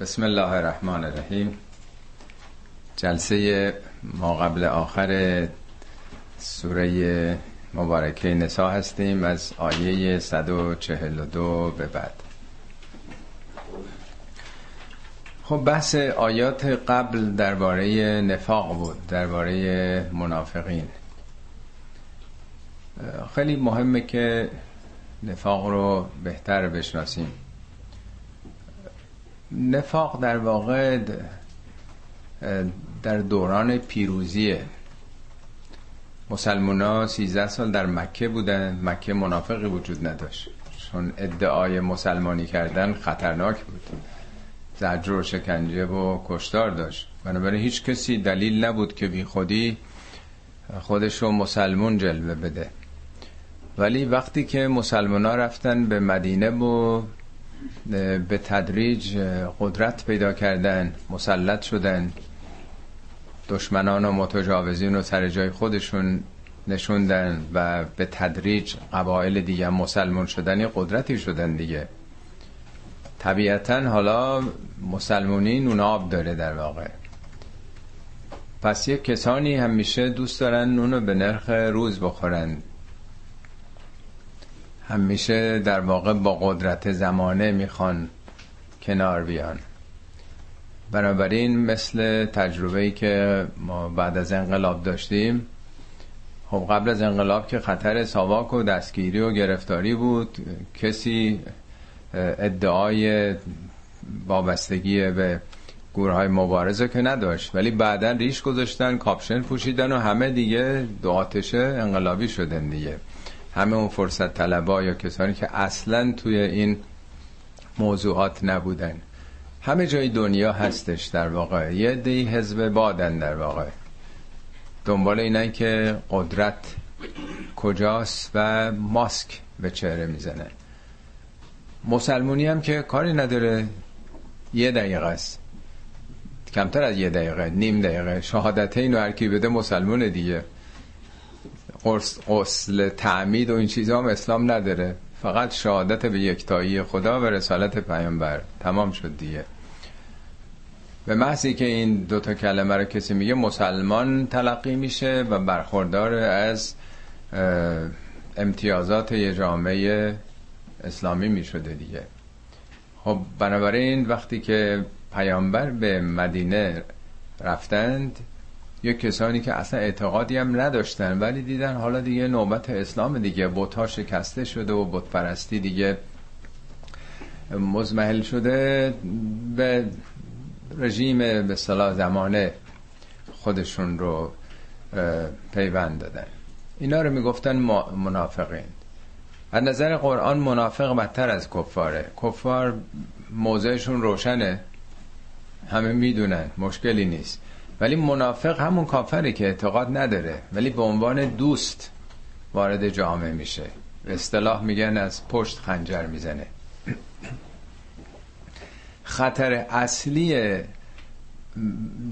بسم الله الرحمن الرحیم. جلسه ما قبل آخر سوره مبارکه نسا هستیم از آیه 142 به بعد. خب بحث آیات قبل درباره نفاق بود درباره منافقین. خیلی مهمه که نفاق رو بهتر بشناسیم. نفاق در واقع در دوران پیروزیه. مسلمان ها 13 سال در مکه بودن. مکه منافقی وجود نداشت. چون ادعای مسلمانی کردن خطرناک بود. زجر و شکنجه و کشتار داشت. بنابراین هیچ کسی دلیل نبود که بی خودی خودش رو مسلمون جلوه بده. ولی وقتی که مسلمان ها رفتن به مدینه و به تدریج قدرت پیدا کردن مسلط شدن. دشمنان و متجاوزین رو سر جای خودشون نشوندن و به تدریج قبایل دیگه مسلمان شدن قدرتی شدن دیگه. طبیعتا حالا مسلمونی نون آب داره در واقع. پس یک کسانی همیشه دوست دارن نونو به نرخ روز بخورن. همیشه در واقع با قدرت زمانه می‌خوان کنار بیان. بنابراین مثل تجربه‌ای که ما بعد از انقلاب داشتیم خب قبل از انقلاب که خطر ساواک و دستگیری و گرفتاری بود کسی ادعای وابستگی به گروه های مبارزه که نداشت ولی بعدا ریش گذاشتن کاپشن پوشیدن و همه دیگه دو انقلابی شدن دیگه. همه اون فرصت طلبا یا کسانی که اصلا توی این موضوعات نبودن. همه جای دنیا هستش در واقع. یه دی حزب بادن در واقع. دنبال اینن که قدرت کجاست و ماسک به چهره می‌زنه. مسلمونی هم که کاری نداره. یه دقیقه است. کمتر از یه دقیقه نیم دقیقه. شهادت اینو هر کی بده مسلمون دیگه. قسل تعمید و این چیزها هم اسلام نداره. فقط شهادت به یکتایی خدا و رسالت پیامبر. تمام شد دیگه. به محضی که این دوتا کلمه رو کسی میگه مسلمان تلقی میشه و برخوردار از امتیازات یه جامعه اسلامی می‌شده دیگه. خب بنابراین وقتی که پیامبر به مدینه رفتند یه کسانی که اصلا اعتقادی هم نداشتن ولی دیدن حالا دیگه نوبت اسلام دیگه بوتا شکسته شده و بت پرستی دیگه مزمحل شده به رژیم به صلاح زمانه خودشون رو پیوند دادن. اینا رو می‌گفتن منافقین. از نظر قرآن منافق بدتر از کفاره. کفار موضعشون روشنه. همه می‌دونن. مشکلی نیست. ولی منافق همون کافره که اعتقاد نداره ولی به عنوان دوست وارد جامعه میشه. به اصطلاح میگن از پشت خنجر می‌زنه. خطر اصلی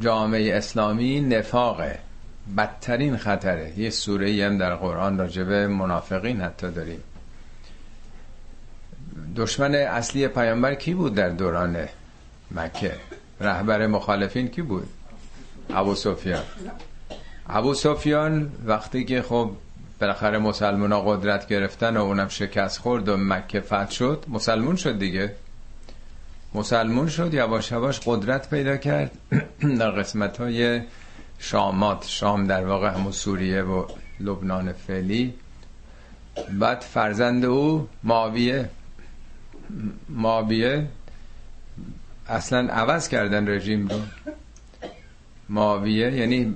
جامعه اسلامی نفاقه. بدترین خطره. یه سوره هم در قرآن راجبه منافقین حتی داریم. دشمن اصلی پیامبر کی بود در دوران مکه؟ رهبر مخالفین کی بود؟ ابو سفیان. ابو سفیان وقتی که خب بالاخره مسلمان ها قدرت گرفتن و اونم شکست خورد و مکه فتح شد مسلمون شد دیگه. مسلمون شد یواش یواش قدرت پیدا کرد. در قسمت های شامات شام در واقع همون سوریه و لبنان فعلی. بعد فرزند او ماویه ماویه اصلا عوض کردن رژیم رو. ماویه یعنی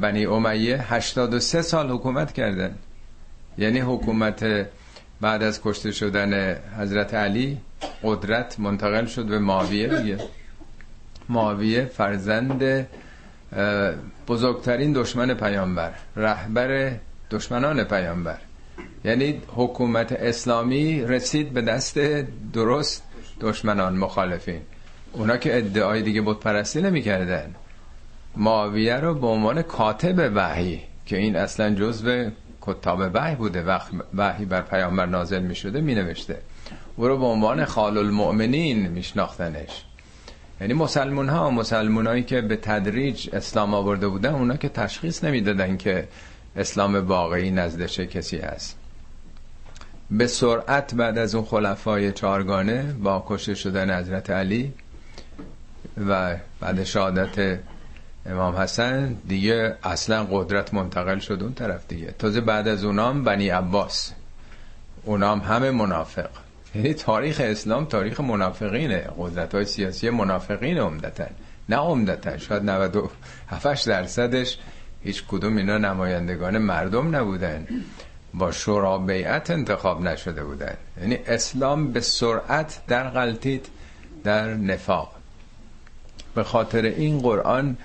بنی امیه 83 سال حکومت کردن یعنی حکومت بعد از کشته شدن حضرت علی قدرت منتقل شد به ماویه دیگه. ماویه فرزند بزرگترین دشمن پیامبر رهبر دشمنان پیامبر. یعنی حکومت اسلامی رسید به دست درست دشمنان مخالفین. اونا که ادعای دیگه بود پرستی نمی کردن معاویه رو به عنوان کاتب وحی که این اصلا جزو کتاب وحی بوده وقت وحی بر پیامبر نازل می شده می نوشته او رو به عنوان خال المؤمنین میشناختنش. یعنی مسلمون ها مسلمون هایی که به تدریج اسلام آورده بودن اونا که تشخیص نمی‌دادن که اسلام واقعی نزد کسی هست به سرعت بعد از اون خلفای چارگانه با کشته شدن حضرت علی و بعد شهادت امام حسن دیگه اصلا قدرت منتقل شد اون طرف دیگه. تازه بعد از اونام بنی عباس. اونام همه منافق. یعنی تاریخ اسلام تاریخ منافقینه. قدرت های سیاسی منافقین عمدتا. نه عمدتا. شاید 97 درصدش هیچ کدوم اینا نمایندگان مردم نبودن. با شورا بیعت انتخاب نشده بودن. یعنی اسلام به سرعت در غلطید در نفاق. به خاطر این قرآن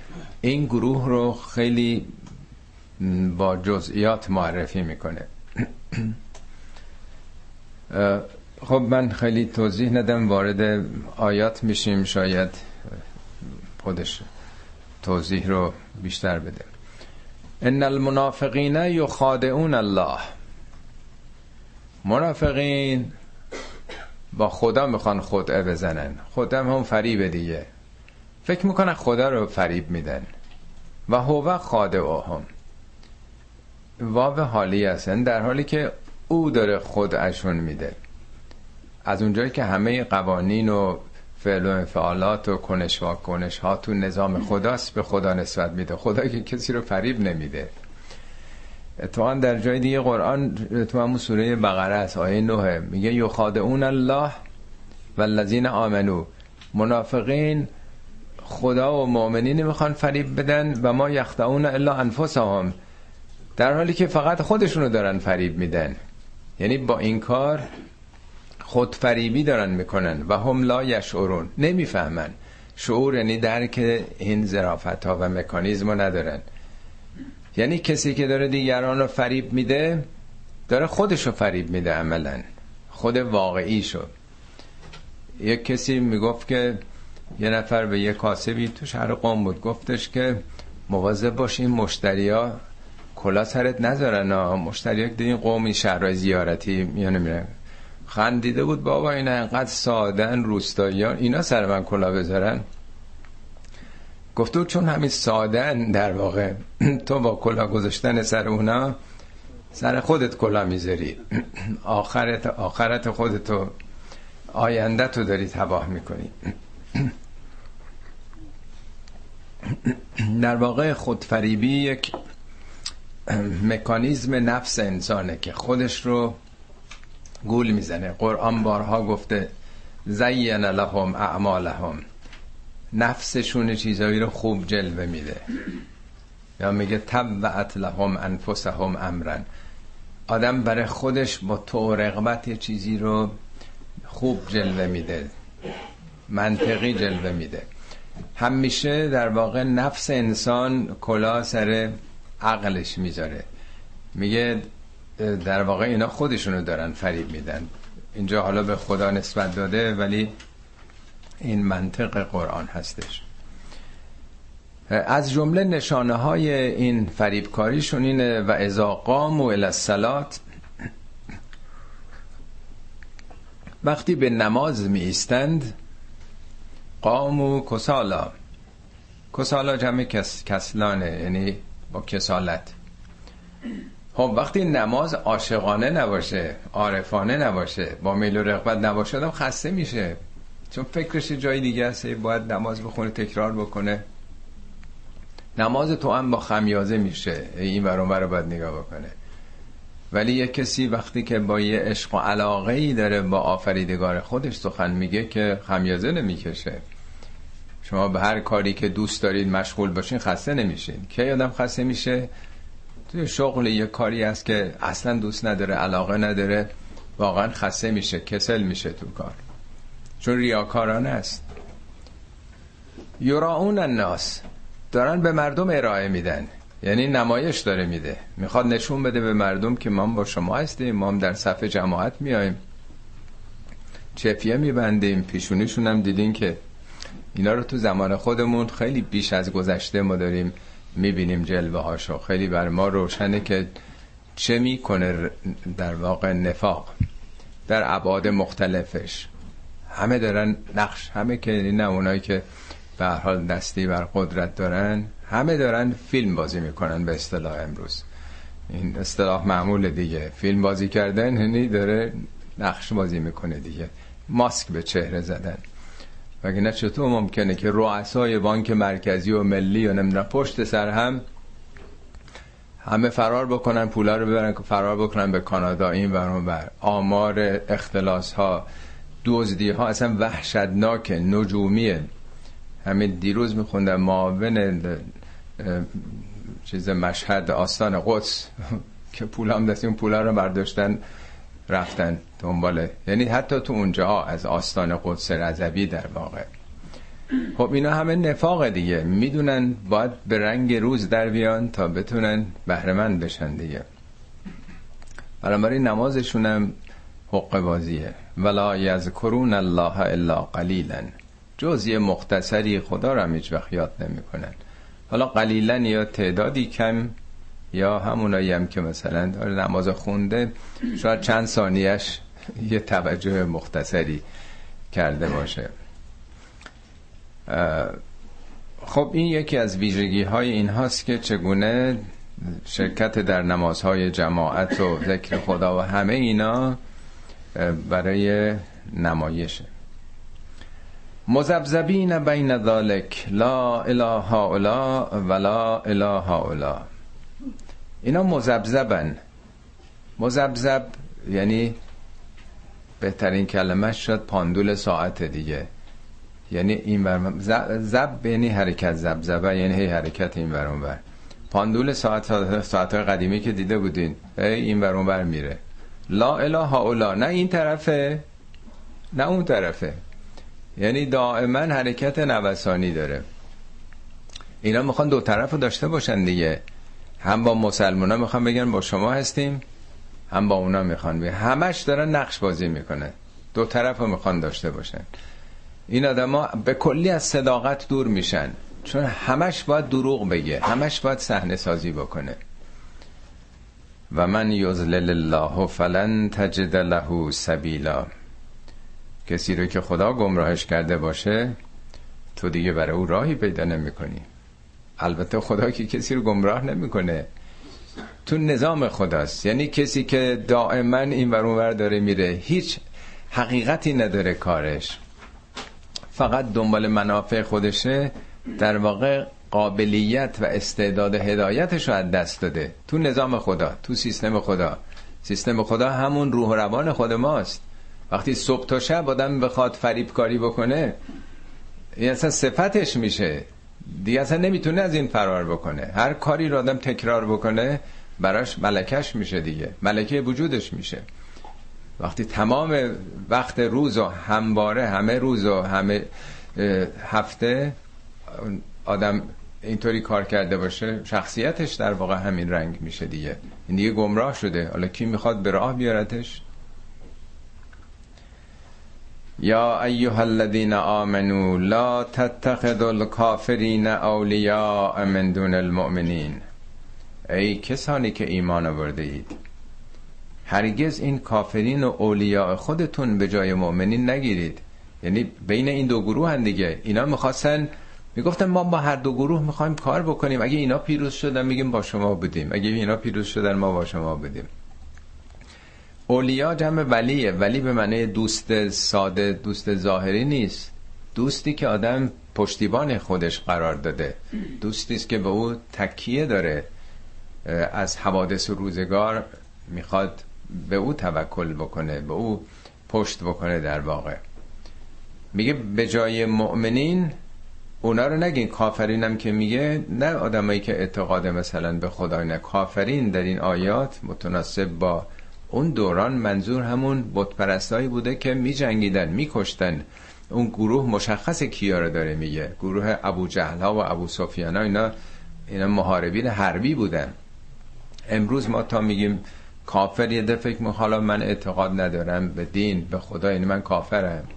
این گروه رو خیلی با جزئیات معرفی می‌کنه. خب من خیلی توضیح ندم وارد آیات میشیم. شاید خودش توضیح رو بیشتر بده. ان المنافقین یخادعون الله. منافقین با خدا می‌خوان خدعه بزنن. خدا هم فریب دیگه. فکر می‌کنن خدا رو فریب میدن. و هو خادعهم. واو حالی هستن در حالی که او داره خودشون میده. از اونجایی که همه قوانین و فعل و انفعالات و کنش و کنش ها تو نظام خداست به خدا نسبت میده. خدا که کسی رو فریب نمیده. اتفاقا در جای دیگه قرآن تو همون سوره بقره است آیه نوه. میگه یخادعون الله و الذین آمنو منافقین خدا و مؤمنین می‌خوان فریب بدن و ما یخدعون الا انفسهم. در حالی که فقط خودشونو دارن فریب میدن. یعنی با این کار خودفریبی دارن می‌کنن و هم لا یشعرون. نمی‌فهمن. شعور یعنی درک این زرافت ها و مکانیزم ندارن. یعنی کسی که داره دیگران رو فریب میده داره خودش رو فریب میده عملا. خود واقعی شد یک کسی می‌گفت که یه نفر به یه کاسبی تو شهر قوم بود. گفتش که مواظب باش این مشتری ها کلا سرت نذارن مشتری ها این قومی شهرهای زیارتی میانه میرن خندیده بود بابا اینا انقدر سادن روستاییان اینا سر من کلا بذارن. گفتو چون همین سادن در واقع تو با کلا گذاشتن سر اونا سر خودت کلا می‌ذاری. آخرت آخرت خودتو آینده تو داری تباه می‌کنی. در واقع خودفریبی یک مکانیزم نفس انسانه که خودش رو گول می‌زنه. قرآن بارها گفته زین لهم اعمالهم. نفسشون چیزایی رو خوب جلوه میده. یا میگه تبعت لهم انفسهم امرن. آدم برای خودش با تو رغبت چیزی رو خوب جلوه میده. منطقی جلوه میده. همیشه در واقع نفس انسان کلا سر عقلش می‌ذاره. میگه در واقع اینا خودشونو دارن فریب میدن. اینجا حالا به خدا نسبت داده ولی این منطق قرآن هستش. از جمله نشانه های این فریبکاریشون اینه و ازا قام و الاسلات وقتی به نماز می ایستند قام و کسالا. کسالا جمع کس، کسلانه یعنی با کسالت. خب وقتی نماز عاشقانه نباشه عارفانه نباشه با میل و رغبت نباشه آدم خسته میشه. چون فکرش جای دیگه است باید نماز بخونه تکرار بکنه. نماز تو هم با خمیازه میشه. این برون رو باید نگاه بکنه. ولی یه کسی وقتی که با یه عشق و علاقه ای داره با آفریدگار خودش سخن میگه که خمیازه نمی‌کشه. شما به هر کاری که دوست دارید مشغول باشین خسته نمیشین. که آدم خسته میشه؟ توی شغل یه کاری است که اصلا دوست نداره علاقه نداره واقعا خسته میشه کسل میشه تو کار. چون ریاکارانه است. یراون الناس. دارن به مردم ارائه میدن. یعنی نمایش داره میده. می‌خواد نشون بده به مردم که ما با شما هستیم ما در صفحه جماعت میایم. چفیه میبندیم پیشونیشون هم دیدین که اینا رو تو زمان خودمون خیلی بیش از گذشته ما داریم می‌بینیم جلوه هاشو. خیلی بر ما روشنه که چه می‌کنه در واقع نفاق در ابعاد مختلفش. همه دارن نقش همه که نه اونایی که به حال دستی بر قدرت دارن همه دارن فیلم بازی می‌کنن به اصطلاح امروز. این اصطلاح معمول دیگه. فیلم بازی کردن یعنی داره نقش بازی می‌کنه دیگه. ماسک به چهره زدن. نه چطور ممکنه که رؤسای بانک مرکزی و ملی و نمی‌دونم پشت سر هم همه فرار بکنن پولا رو ببرن فرار بکنن به کانادا این و بر آمار اختلاس ها دزدی ها اصلا وحشتناک نجومیه. همین دیروز میخوندم معاون چیز مشهد آستان قدس که پول هم اون پولا رو برداشتن. رفتن دنباله یعنی حتی تو اونجا از آستان قدس رضوی در واقع. خب اینا همه نفاق دیگه. می‌دونن باید به رنگ روز در بیان تا بتونن بهرمند بشن دیگه. بنابراین نمازشون هم حق بازیه. ولا یذکرون الله الا قلیلا. جز مختصری خدا رو هم هیچ وقت یاد نمی‌کنن. حالا قلیلا یا تعدادی کم یا همونایی هم که مثلا نماز خونده شاید چند ثانیش یه توجه مختصری کرده باشه. خب این یکی از ویژگی های این هاست که چگونه شرکت در نمازهای جماعت و ذکر خدا و همه اینا برای نمایشه. مزبزبین بین ذالک لا اله هاولا ولا اله هاولا اینا مزبزبن مزبزب یعنی بهترین کلمه شد پاندول ساعت دیگه. یعنی این بر زب یعنی حرکت زب زبه یعنی هی حرکت این بر بر پاندول ساعت ساعت قدیمی که دیده بودین هی این بر بر میره. لا اله هاولا نه این طرفه نه اون طرفه. یعنی دائما حرکت نوسانی داره. اینا می‌خوان دو طرف رو داشته باشن دیگه. هم با مسلمان ها می‌خوان بگن با شما هستیم هم با اونا می‌خوان بگن. همش دارن نقش بازی می‌کنه. دو طرف رو می‌خوان داشته باشن. این آدما به کلی از صداقت دور میشن. چون همش باید دروغ بگه همش باید صحنه سازی بکنه. و من یزلل الله فلن تجد له سبیلا. کسی رو که خدا گمراهش کرده باشه تو دیگه برای او راهی پیدا نمی کنی البته خدا که کسی رو گمراه نمی‌کنه. تو نظام خداست. یعنی کسی که دائما این ور داره میره هیچ حقیقتی نداره کارش. فقط دنبال منافع خودشه در واقع قابلیت و استعداد هدایتش رو از دست داده. تو نظام خدا تو سیستم خدا. سیستم خدا همون روح و روان خود ماست. وقتی صبح تا شب آدم بخواد فریب کاری بکنه این اصلا صفتش میشه. دیگه اصلا نمی‌تونه از این فرار بکنه. هر کاری رو آدم تکرار بکنه براش ملکش میشه دیگه. ملکه وجودش میشه. وقتی تمام وقت روز و همواره همه روز و همه هفته آدم اینطوری کار کرده باشه شخصیتش در واقع همین رنگ میشه دیگه. این دیگه گمراه شده. حالا کی می‌خواد به راه بیارتش؟ یا ایها الذین آمنو لا تتخذوا الكافرین اولیاء من دون المؤمنین. ای کسانی که ایمان آورده اید. هرگز این کافرین و اولیاء خودتون به جای مؤمنین نگیرید. یعنی بین این دو گروه هم دیگه. اینا می‌خواستن می‌گفتن ما با هر دو گروه می‌خوایم کار بکنیم. اگه اینا پیروز شدن میگیم با شما بودیم. اگه اینا پیروز شدن ما با شما بودیم. اولیا جمع ولیه. ولی به معنی دوست ساده دوست ظاهری نیست. دوستی که آدم پشتیبان خودش قرار داده. دوستی است که به او تکیه داره. از حوادث روزگار می‌خواد به او توکل بکنه به او پشت بکنه در واقع. میگه به جای مؤمنین اونا رو نگین. کافرینم که میگه نه آدمایی که اعتقاد مثلا به خدا نه. کافرین در این آیات متناسب با اون دوران منظور همون بتپرستایی بوده که می جنگیدن می کشتن اون گروه مشخص کیا رو داره میگه؟ گروه ابو جهل ها و ابو سفیان اینا اینا محاربین حربی بودن. امروز ما تا میگیم کافر یه فکر حالا من اعتقاد ندارم به دین به خدا یعنی من کافرم.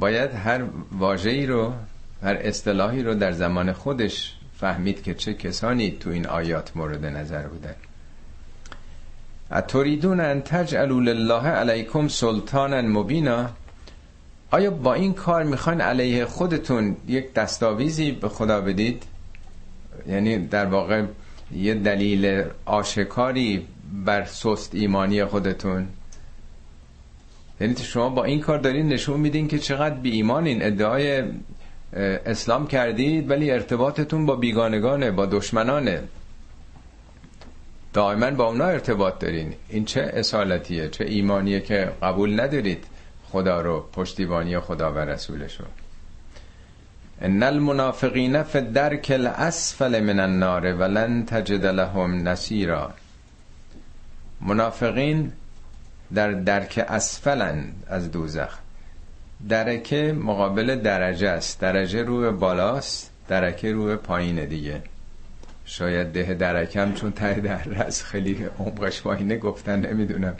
باید هر واژه‌ای رو هر اصطلاحی رو در زمان خودش فهمید که چه کسانی تو این آیات مورد نظر بودن. اتریدون ان تجعلوا لله علیکم سلطانا مبینا؟ آیا با این کار می‌خواین علیه خودتون یک دستاویزی به خدا بدید؟ یعنی در واقع یه دلیل آشکاری بر سست ایمانی خودتون؟ یعنی شما با این کار دارین نشون میدین که چقدر بی ایمانین. ادعای اسلام کردید ولی ارتباطتون با بیگانگانه با دشمنانه. دائما با اونا ارتباط دارین. این چه اصالتیه چه ایمانیه که قبول ندارید خدا رو پشتیبانی خدا و رسولش رو ان المنافقین فی الدرک الاسفل من النار ولن تجد لهم نصیرا. منافقین در درک اسفلن از دوزخ. درکه مقابل درجه است. درجه رو بالاست درکه رو پایین دیگه. شاید ده درکم چون ته در از خیلی عمقش پایینه گفتن نمی‌دونم.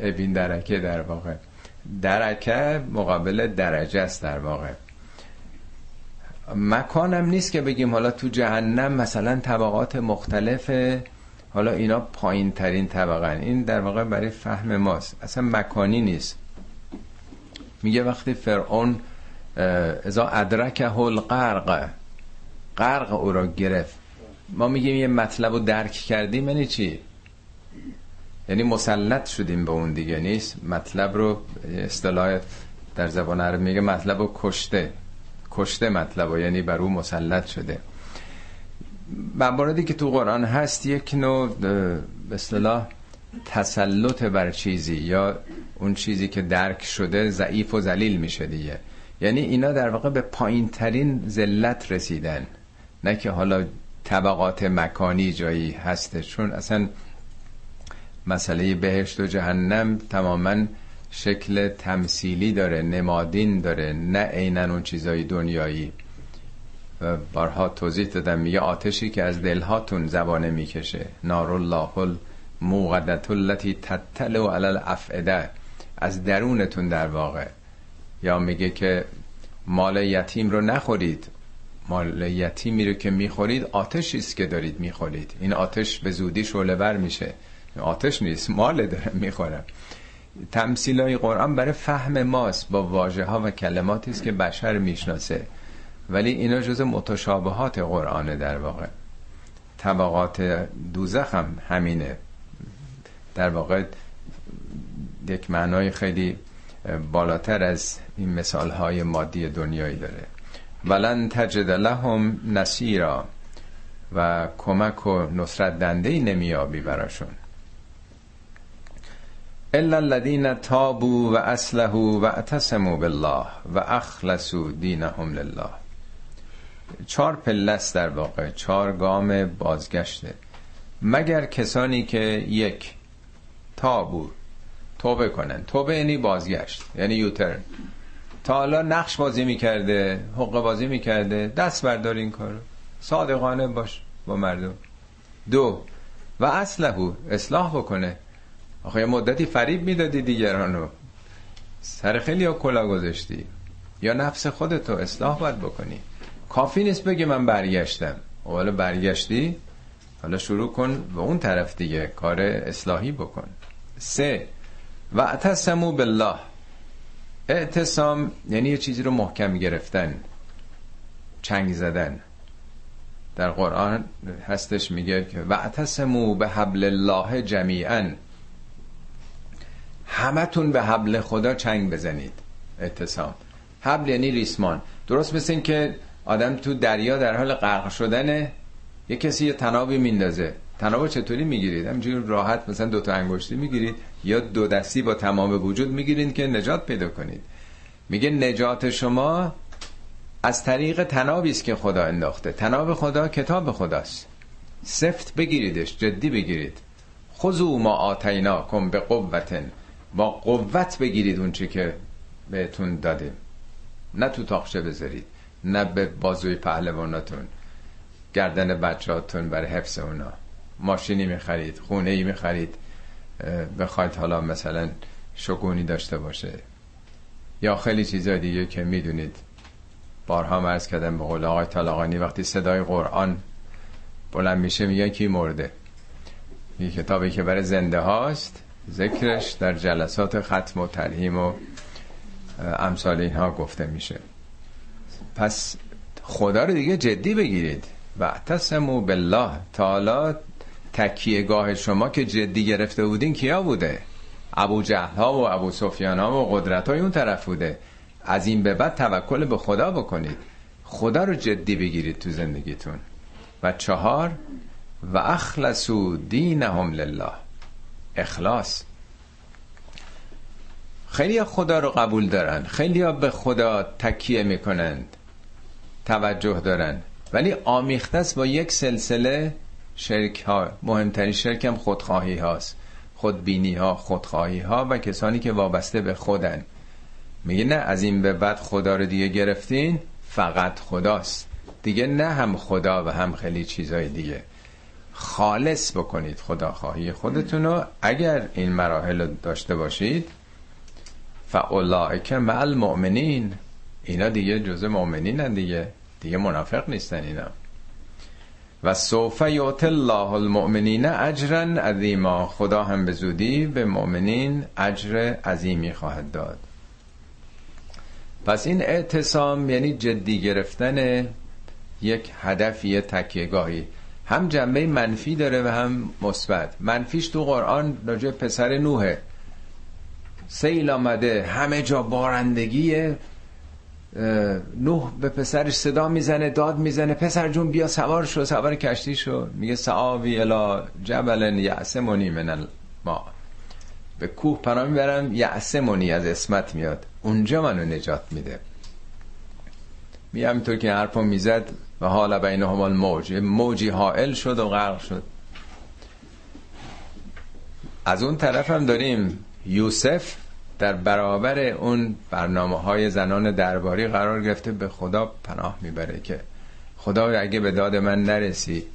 ابین درکه در واقع. درکه مقابل درجه است در واقع. مکانم نیست که بگیم حالا تو جهنم مثلا طبقات مختلف حالا اینا پایین ترین طبقه این در واقع برای فهم ماست. اصلا مکانی نیست. میگه وقتی فرعون ازا ادرک هل غرق غرق او را گرفت. ما میگیم یه مطلب رو درک کردیم یعنی چی؟ یعنی مسلط شدیم به اون دیگه نیست؟ مطلب رو اصطلاح در زبان عربی میگه مطلب رو کشته. کشته مطلب رو یعنی بر او مسلط شده. مواردی که تو قرآن هست یک نوع به اصطلاح تسلط بر چیزی یا اون چیزی که درک شده ضعیف و ذلیل میشه دیگه. یعنی اینا در واقع به پایین ترین ذلت رسیدن. نه که حالا طبقات مکانی جایی هسته چون اصلا مسئله بهشت و جهنم تماما شکل تمثیلی داره نمادین داره نه عینا اون چیزای دنیایی. و بارها توضیح دادم میگه آتشی که از دلهاتون زبانه می‌کشه. نار الله الموقدت التي تطلع علی الافئده. از درونتون در واقع. یا میگه که مال یتیم رو نخورید. مال یتیمی رو که می‌خورید آتشی است که دارید می‌خورید. این آتش به زودی شعله بر میشه. آتش نیست مال داره می‌خوره. تمثیل های قرآن برای فهم ماست با واژه ها و کلماتی است که بشر می‌شناسه. ولی اینا جز متشابهات قرآنه در واقع. طبقات دوزخ هم همینه. در واقع یک معنای خیلی بالاتر از این مثال های مادی دنیایی داره. ولن تجد لهم نصیرا و کمک و نصرت دنده ای نمیابی براشون. الا الذين تابوا و اصلحوا و اعتصموا بالله و اخلصوا دینهم لله. چهار پلس در واقع چهار گام بازگشته مگر کسانی که یک تابو توبه کنن. توبه یعنی بازگشت یعنی یوتر تا حالا نقش بازی می‌کرده حق بازی می‌کرده دست بردار این کارو. صادقانه باش با مردم. دو و اصلحو اصلاح بکنه. آخه یه مدتی فریب می‌دادی دیگرانو. سر خیلی ها کلا گذاشتی. یا نفس خودتو اصلاح باید بکنی. کافی نیست بگه من برگشتم. حالا برگشتی؟ حالا شروع کن به اون طرف دیگه. کار اصلاحی بکن. سه و اعتصمو بالله. اعتصام یعنی یه چیزی رو محکم گرفتن چنگ زدن. در قرآن هستش میگه که و اعتصمو به حبل الله جمیعا همتون به حبل خدا چنگ بزنید. اعتصام. حبل یعنی ریسمان. درست مثل این که آدم تو دریا در حال غرق شدنه یه کسی یه تنابی میندازه. تناب چطوری می‌گیرید؟ همینجوری راحت مثلا دو تا انگشتی می‌گیرید یا دو دستی با تمام وجود می‌گیرید که نجات پیدا کنید. میگه نجات شما از طریق تنابی است که خدا انداخته. تناب خدا کتاب خداست. سفت بگیریدش جدی بگیرید. خذو ما آتینا کن به قوتن با قوت بگیرید اون چی که بهتون دادیم. نه تو تاخشه بذارید نه به بازوی پهلواناتون. گردن بچهاتون برای حفظ اونا. ماشینی می‌خرید خونه ای می‌خرید بخواید حالا مثلا شگونی داشته باشه. یا خیلی چیزای دیگه که می‌دونید. بارها مرز کردم به قول آقای طلاقانی وقتی صدای قرآن بلند میشه میگن کی مرده؟ یه کتابی که برای زنده هاست ذکرش در جلسات ختم و ترهیم و امثال اینها گفته میشه. پس خدا رو دیگه جدی بگیرید. و تسمو بالله تعالی تکیه گاه شما که جدی گرفته بودین کیا بوده؟ ابو جهل ها و ابو سفیان ها و قدرت های اون طرف بوده. از این به بعد توکل به خدا بکنید. خدا رو جدی بگیرید تو زندگیتون. و چهار و اخلصو دینهم لله. اخلاص. خیلی خدا رو قبول دارن. خیلی ها به خدا تکیه می‌کنند. توجه دارن. ولی آمیخته است با یک سلسله شرک ها مهمترین شرک هم خودخواهی هاست خودبینی ها خودخواهی ها و کسانی که وابسته به خودن. میگه نه از این به بعد خدا رو دیگه گرفتین فقط خداست. دیگه نه هم خدا و هم خیلی چیزای دیگه. خالص بکنید خداخواهی خودتون رو. اگر این مراحل رو داشته باشید فاولائک مع المؤمنین. اینا دیگه جز مؤمنین دیگه. دیگه منافق نیستن اینا. و سوف یعط الله المؤمنین اجرا عظیما. خدا هم به زودی به مؤمنین اجر عظیمی خواهد داد. پس این اعتصام یعنی جدی گرفتن یک هدفی تکیهگاهی. هم جنبه منفی داره و هم مثبت. منفیش تو قرآن راجع پسر نوحه. سیل آمده همه جا بارندگی نوح به پسرش صدا می‌زنه داد می‌زنه. پسر جون بیا سوار شو سوار کشتی شو. میگه سعاوی الا جبل یعصمونی من الما به کوه پناه می‌برم یعصمونی از اسمت میاد. اونجا منو نجات میده. می همینطور که حرفو می‌زد و حال بینهم الموج. موجی حائل شد و غرق شد. از اون طرف هم داریم یوسف در برابر اون برنامه های زنان درباری قرار گرفته به خدا پناه می‌بره که خدا اگه به داد من نرسی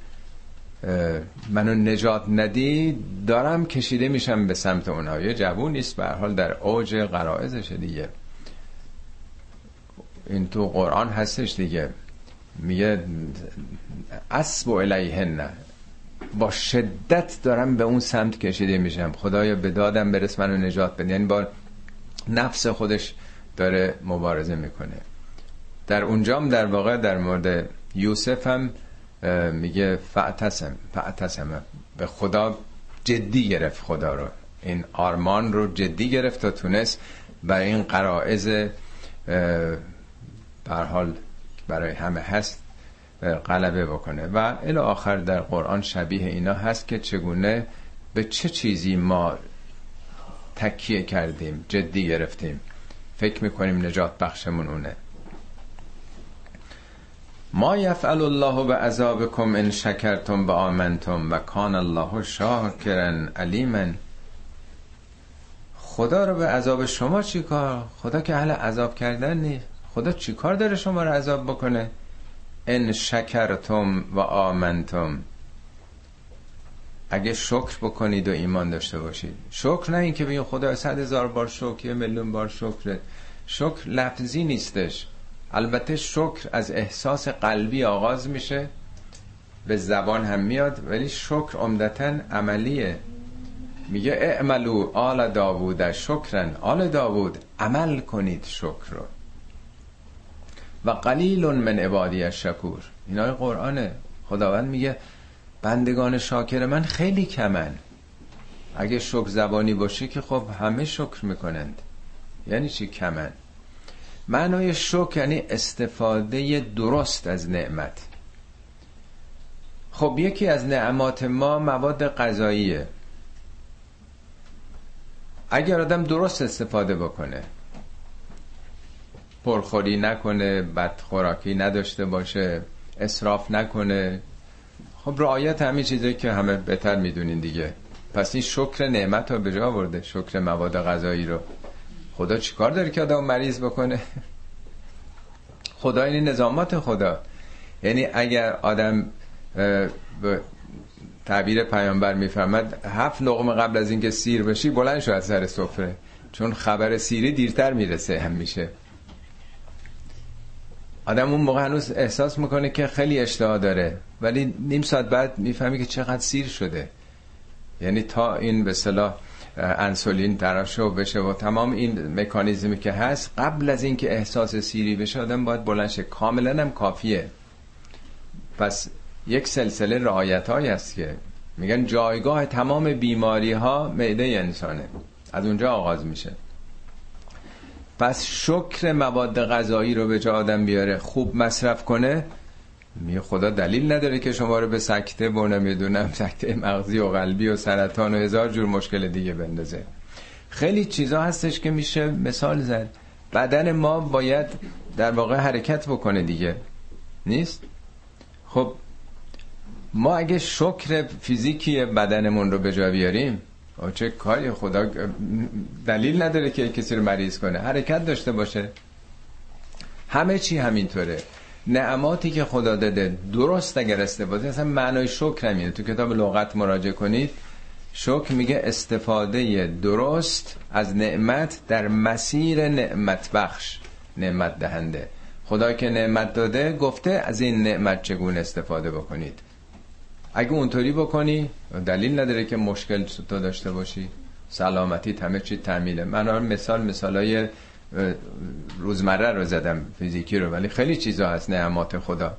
منو نجات ندی دارم کشیده میشم به سمت اونها. یه جوون نیست به حال در اوج قرائزش دیگه. این تو قرآن هستش دیگه. میگه اسب و الیهن با شدت دارم به اون سمت کشیده میشم. خدایا به دادم برس منو نجات بده. یعنی با نفس خودش داره مبارزه می‌کنه. در اونجام در واقع در مورد یوسف هم میگه فعتسم فعتسم به خدا جدی گرفت خدا رو. این آرمان رو جدی گرفت تا تونست برای این قرائز بر حال برای همه هست غلبه بکنه. و الی آخر در قرآن شبیه اینا هست که چگونه به چه چیزی ما تکیه کردیم جدی گرفتیم. فکر می‌کنیم نجات بخشمون اونه. ما یفعل الله به عذابکم ان شکرتم و آمنتم و کان الله شاکرا علیما خدا رو به عذاب شما چیکار خدا که اهل عذاب کردن نیست. خدا چیکار داره شما رو عذاب بکنه؟ ان شکرتم و آمنتم. اگه شکر بکنید و ایمان داشته باشید. شکر نه اینکه بگید خدا صد هزار بار شکر یه میلیون بار شکر شکر لفظی نیستش. البته شکر از احساس قلبی آغاز میشه. به زبان هم میاد ولی شکر عمدتا عملیه. میگه اعملو آل داوود شکرن آل داوود عمل کنید شکر رو. و قلیل من عبادی شکور اینا قرآنه. خداوند میگه بندگان شاکر من خیلی کمن. اگه شکر زبانی باشه که خب همه شکر می‌کنند. یعنی چی کمن؟ معنای شکر یعنی استفاده درست از نعمت. خب یکی از نعمات ما مواد غذاییه. اگر آدم درست استفاده بکنه پرخوری نکنه بدخوراکی نداشته باشه اصراف نکنه خب رعایت همین چیزی که همه بهتر می‌دونین دیگه. پس این شکر نعمت رو به جا برده شکر مواد غذایی رو. خدا چیکار داره که آدم مریض بکنه؟ خدا این نظامات خدا. یعنی اگر آدم به تعبیر پیامبر می‌فهمد هفت لقمه قبل از اینکه سیر بشی بلند شو از سر سفره. چون خبر سیری دیرتر می‌رسه هم میشه آدم اون موقع هنوز احساس می‌کنه که خیلی اشتها داره. ولی نیم ساعت بعد می‌فهمی که چقدر سیر شده. یعنی تا این به صلاح انسولین ترشح بشه و تمام این مکانیزمی که هست قبل از اینکه احساس سیری بشه آدم باید بلند کاملا هم کافیه. پس یک سلسله رعایت هست که میگن جایگاه تمام بیماری ها معده انسانه. از اونجا آغاز میشه. پس شکر مواد غذایی رو به جا آدم بیاره خوب مصرف کنه می خدا دلیل نداره که شما رو به سکته و نمی‌دونم سکته مغزی و قلبی و سرطان و هزار جور مشکل دیگه بندازه. خیلی چیزا هستش که میشه مثال زد. بدن ما باید در واقع حرکت بکنه دیگه. نیست؟ خب ما اگه شکر فیزیکی بدنمون رو به جا بیاریم چه کاری؟ خدا دلیل نداره که کسی رو مریض کنه. حرکت داشته باشه. همه چی همینطوره. نعماتی که خدا داده درست اگر استفاده اصلا معنای شکر همینه تو کتاب لغت مراجعه کنید شکر میگه استفاده درست از نعمت در مسیر نعمت بخش نعمت دهنده. خدا که نعمت داده گفته از این نعمت چگونه استفاده بکنید. اگه اونطوری بکنی دلیل نداره که مشکل تو داشته باشی. سلامتی همه چی تامینه من مثال مثالای روزمره رو زدم فیزیکی رو ولی خیلی چیزا هست نعمات خدا.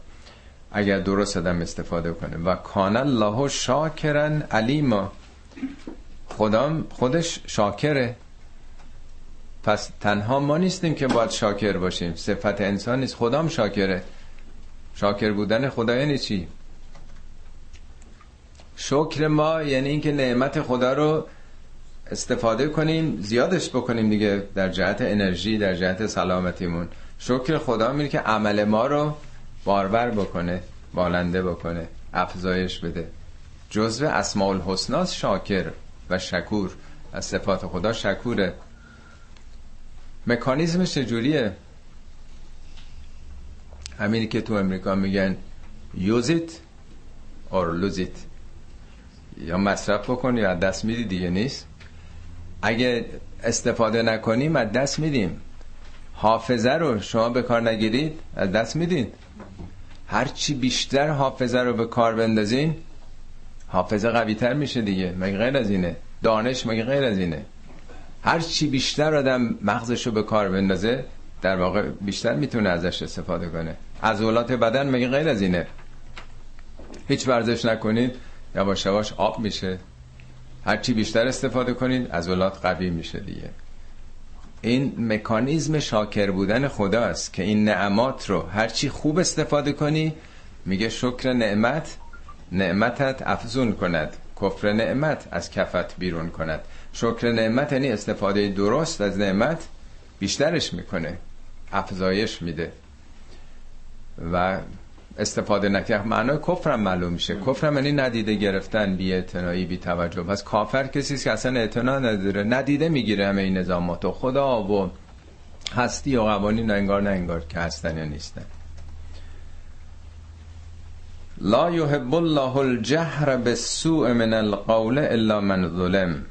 اگر درست آدم استفاده کنه. و کان الله شاکرن علیما. خدا خودش شاکره. پس تنها ما نیستیم که باید شاکر باشیم. صفت انسان نیست. خدام شاکره. شاکر بودن خدا یعنی چی؟ شکر ما یعنی اینکه نعمت خدا رو استفاده کنیم زیادش بکنیم دیگه در جهت انرژی در جهت سلامتیمون. شکر خدا میره که عمل ما رو بارور بکنه بالنده بکنه افزایش بده. جزو اسماء الحسنا شاکر و شکور. از صفات خدا شکوره. مکانیزمش چجوریه؟ همینی که تو امریکا میگن use it or lose it یا مصرف بکن یا دست میدی دیگه نیست. اگه استفاده نکنیم از دست میدیم. حافظه رو شما به کار نگیرید از دست میدین هرچی بیشتر حافظه رو به کار بندازین حافظه قوی تر میشه دیگه. مگه غیر از اینه؟ دانش مگه غیر از اینه؟ هرچی بیشتر آدم مغزش رو به کار بندازه در واقع بیشتر می‌تونه ازش استفاده کنه. عضلات بدن مگه غیر از اینه؟ هیچ ورزش نکنید. یواش یواش آب میشه. هرچی بیشتر استفاده کنید عضلات قوی میشه دیگه. این مکانیزم شاکر بودن خداست که این نعمات رو هرچی خوب استفاده کنی میگه شکر نعمت نعمتت افزون کند. کفر نعمت از کفت بیرون کند. شکر نعمت یعنی استفاده درست از نعمت بیشترش می‌کنه. افزایش میده. و استفاده نکرد. معنای کفرم معلوم میشه. کفرم یعنی ندیده گرفتن بی اعتنایی بی توجه. پس کافر کسی که اصلا اعتنا نداره. ندیده می‌گیره همه این نظامات و خدا و هستی و قوانین انگار نه انگار که هستن یا نیستن. لا يحب الله الجهر بالسوء من القول الا من ظلم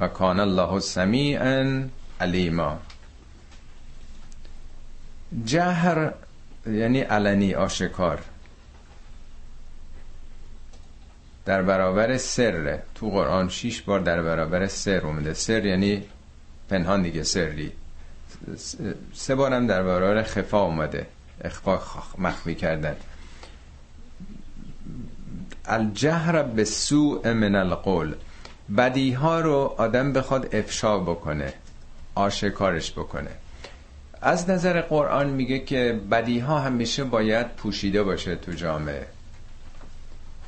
و کان الله سمیعا علیما. جهر یعنی علنی آشکار. در برابر سر تو قرآن شیش بار در برابر سر اومده. سر یعنی پنهان دیگه سری. سه بارم در برابر خفا اومده. اخفا مخفی کردن. الجهر به سوء من القول. بدی ها رو آدم بخواد افشا بکنه آشکارش بکنه. از نظر قرآن میگه که بدی ها همیشه باید پوشیده باشه تو جامعه.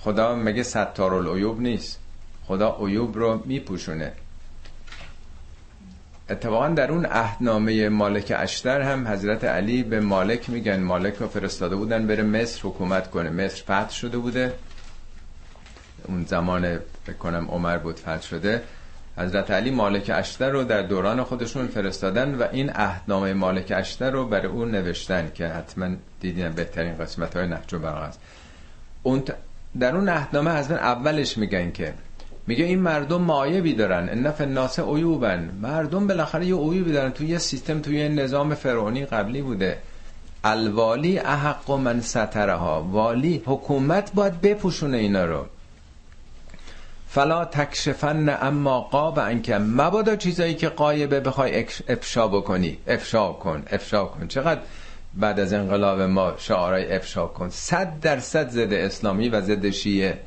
خدا مگه ستار العیوب نیست؟ خدا عیوب رو میپوشونه. اتفاقا در اون عهدنامه مالک اشتر هم حضرت علی به مالک میگن. مالک رو فرستاده بودن بره مصر حکومت کنه. مصر فتح شده بوده. اون زمان بکنم عمر بود فتح شده. حضرت علی مالک اشتر رو در دوران خودشون فرستادن و این عهدنامه مالک اشتر رو برای اون نوشتن که حتما دیدین بهترین قسمت های نهج و است. اون در اون عهدنامه حضرت اولش میگن که میگه این مردم معایبی دارن. ان فی الناس عیوبن مردم بالاخره یه عیوبی دارن. توی یه سیستم توی یه نظام فرعونی قبلی بوده. الوالی احق من سترها. والی حکومت باید بپوشونه اینا رو. فلا تکشفن اما قاب انکه مبادا چیزایی که قایبه بخوای افشا بکنی. افشا کن افشا کن. چقدر بعد از انقلاب ما شعارای افشا کن. صد درصد ضد اسلامی و ضد شیعه.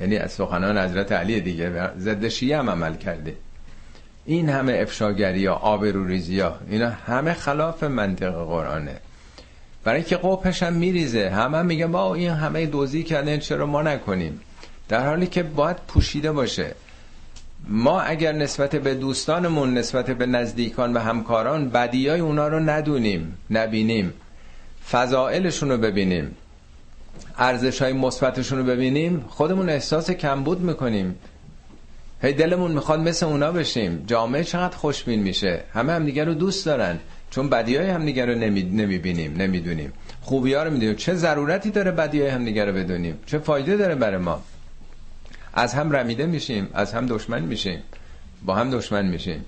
یعنی از سخنان حضرت علی دیگه. ضد شیعه هم عمل کرده. این همه افشاگری ها آبروریزی ها اینا همه خلاف منطق قرآنه. برای اینکه قوپش هم میریزه. همه هم میگه ما این همه دوزی کردن چرا ما نکنیم؟ در حالی که باید پوشیده باشه. ما اگر نسبت به دوستانمون نسبت به نزدیکان و همکاران بدی های اونا رو ندونیم نبینیم فضائلشون رو ببینیم ارزش های مثبتشون رو ببینیم خودمون احساس کمبود می‌کنیم. هی دلمون می‌خواد مثل اونا بشیم. جامعه چقدر خوشبین میشه. همه همدیگه رو دوست دارن. چون بدی های همدیگه رو نمی‌بینیم نمی‌دونیم. خوبی ها رو می‌دونیم. چه ضرورتی داره بدی های همدیگه رو بدونیم؟ چه فایده داره برای ما؟ از هم رمیده میشیم از هم دشمن میشیم با هم دشمن میشیم.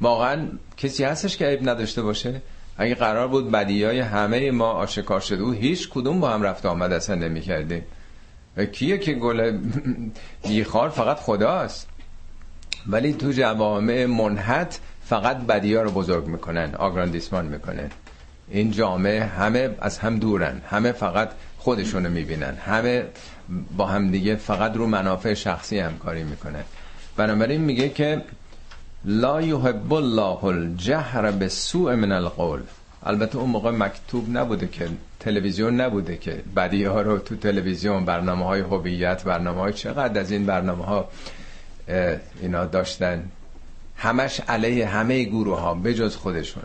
واقعا کسی هستش که عیب نداشته باشه؟ اگه قرار بود بدی های همه ما آشکار شده و هیچ کدوم با هم رفت آمد اصلا نمی کردیم کیه که گل بیخار فقط خداست؟ ولی تو جوامع منحت فقط بدی ها رو بزرگ می‌کنن آگراندیسمان می‌کنن. این جامعه همه از هم دورن همه فقط خودشونو می‌بینن همه با هم دیگه فقط رو منافع شخصی همکاری می‌کنن بنابراین میگه که لا یحب الله الجهر به سوء من القول. البته اون موقع مکتوب نبوده که تلویزیون نبوده که بدی ها رو تو تلویزیون برنامه های هویت برنامه های چقدر از این برنامه ها اینا داشتن. همش علیه همه گروه ها بجز خودشون.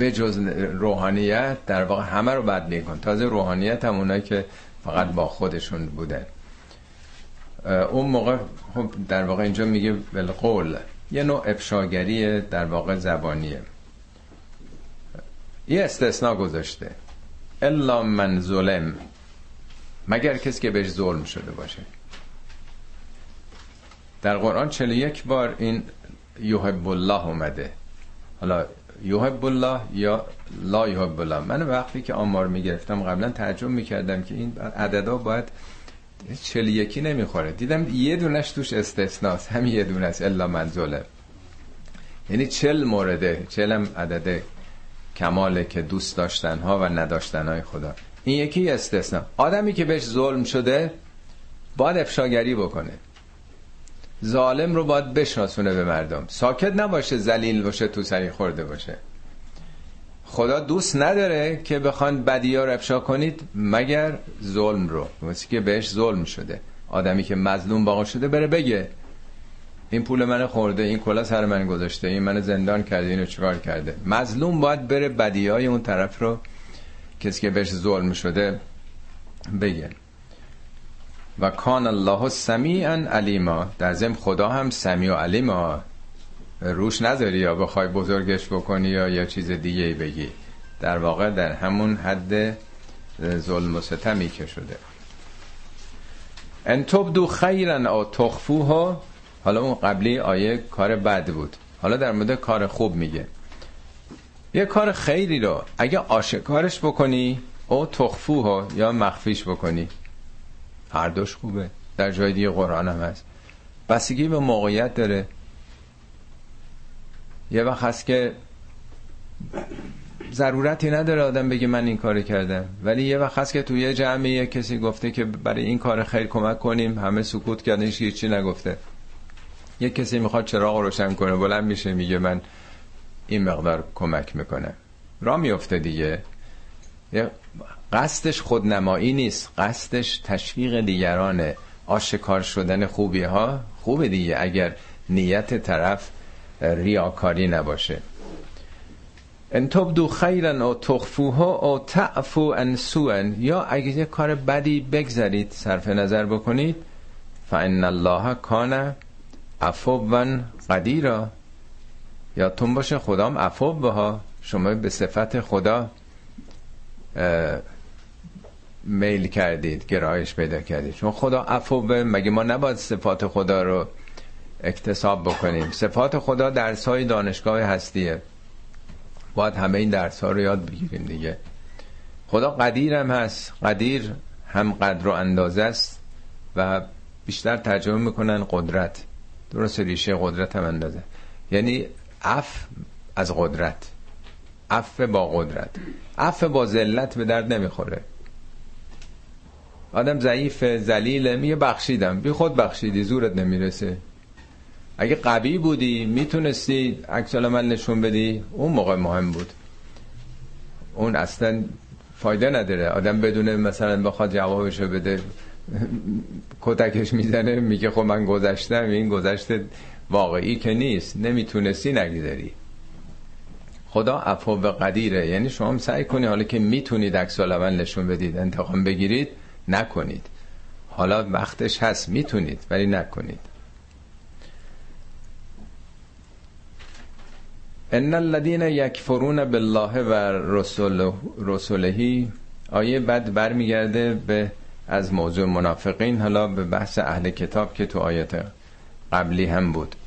بجز روحانیت در واقع همه رو بد میکن تازه روحانیت هم اونایی که فقط با خودشون بودن. اون موقع خب در واقع اینجا میگه بالقول. یه نوع افشاگری در واقع زبانیه. یه استثناء گذاشته. الا من ظلم. مگر کسی که بهش ظلم شده باشه. در قرآن 41 بار این یحب الله اومده. حالا یحب الله یا لا یحب الله من وقتی که آمار می‌گرفتم قبلا تعجب می‌کردم که این عددا باید چل یکی نمی‌خوره. دیدم یه دونش توش استثناست هم یه دونه است الا من ظلم. یعنی چل مورده چلم عدد کماله که دوست داشتن ها و نداشتن های خدا. این یکی استثنا. آدمی که بهش ظلم شده باید افشاگری بکنه. ظالم رو باید بشناسونه به مردم. ساکت نباشه زلیل باشه تو سری خورده باشه. خدا دوست نداره که بخوان بدی ها افشا کنید مگر ظلم رو. مثل که بهش ظلم شده. آدمی که مظلوم واقع شده بره بگه این پول من خورده این کلا سر من گذاشته این من زندان کرده اینو چیکار کرده؟ مظلوم باید بره بدی های اون طرف رو کسی که بهش ظلم شده بگه. و کان الله سمیعا علیما. در ضمن خدا هم سمیع و علیما. روش نذاری یا بخوای بزرگش بکنی یا یا چیز دیگه بگی. در واقع در همون حد ظلم و ستمی که شده. ان تبدو خیرا او تخفوها. حالا اون قبلی آیه کار بد بود. حالا در مورد کار خوب میگه. یه کار خیری رو اگه آشکارش بکنی او تخفوها یا مخفیش بکنی. هر دوش خوبه. در جای دیگه قرآن هم هست. بسیگی به موقعیت داره. یه وقت هست که ضرورتی نداره آدم بگه من این کار کردم. ولی یه وقت هست که توی یه جمعه کسی گفته که برای این کار خیر کمک کنیم. همه سکوت کردن هیچ چی نگفته. یه کسی می‌خواد چراغ روشن کنه بلند میشه میگه من این مقدار کمک می‌کنم. را میفته دیگه. قصدش خودنمایی نیست. قصدش تشویق دیگرانه آشکار شدن خوبی ها خوبه دیگه اگر نیت طرف ریاکاری نباشه. ان تبدو خیرا او تخفوها او تعفو ان سوئن. یا اگه یه کار بدی بگذارید صرف نظر بکنید فان الله کان عفوا قدیرا. یا تون باشه خدام عفو بها. شما به صفت خدا میل کردید گرایش پیدا کردید. چون خدا عفو مگه ما نباید صفات خدا رو اکتساب بکنیم؟ صفات خدا درس های دانشگاه هستیه. باید همه این درس ها رو یاد بگیریم دیگه. خدا قدیر هم هست. قدیر هم قدر و اندازه است و بیشتر ترجمه می‌کنن قدرت. درست ریشه قدرت هم اندازه. یعنی عفو از قدرت. عفو با قدرت. عفو با ذلت به درد نمی‌خوره. آدم ضعیف ذلیله میگه بخشیدم. بی خود بخشیدی زورت نمی‌رسه. اگه قوی بودی می‌تونستی عکس من نشون بدی. اون موقع مهم بود. اون اصلا فایده نداره. آدم بدونه مثلا بخواد جوابشو بده. کتکش می‌زنه میگه خب من گذشتم. این گذشت واقعی که نیست. نمی‌تونستی نگذاری خدا عفو به قدیره. یعنی شما هم سعی کنید حالا که می‌تونید عکس نشون بدید انتقام بگیرید. نکنید. حالا وقتش هست می‌تونید ولی نکنید. ان الذين یکفرون بالله و رسولهی. آیه بعد برمیگرده به از موضوع منافقین. حالا به بحث اهل کتاب که تو آیت قبلی هم بود.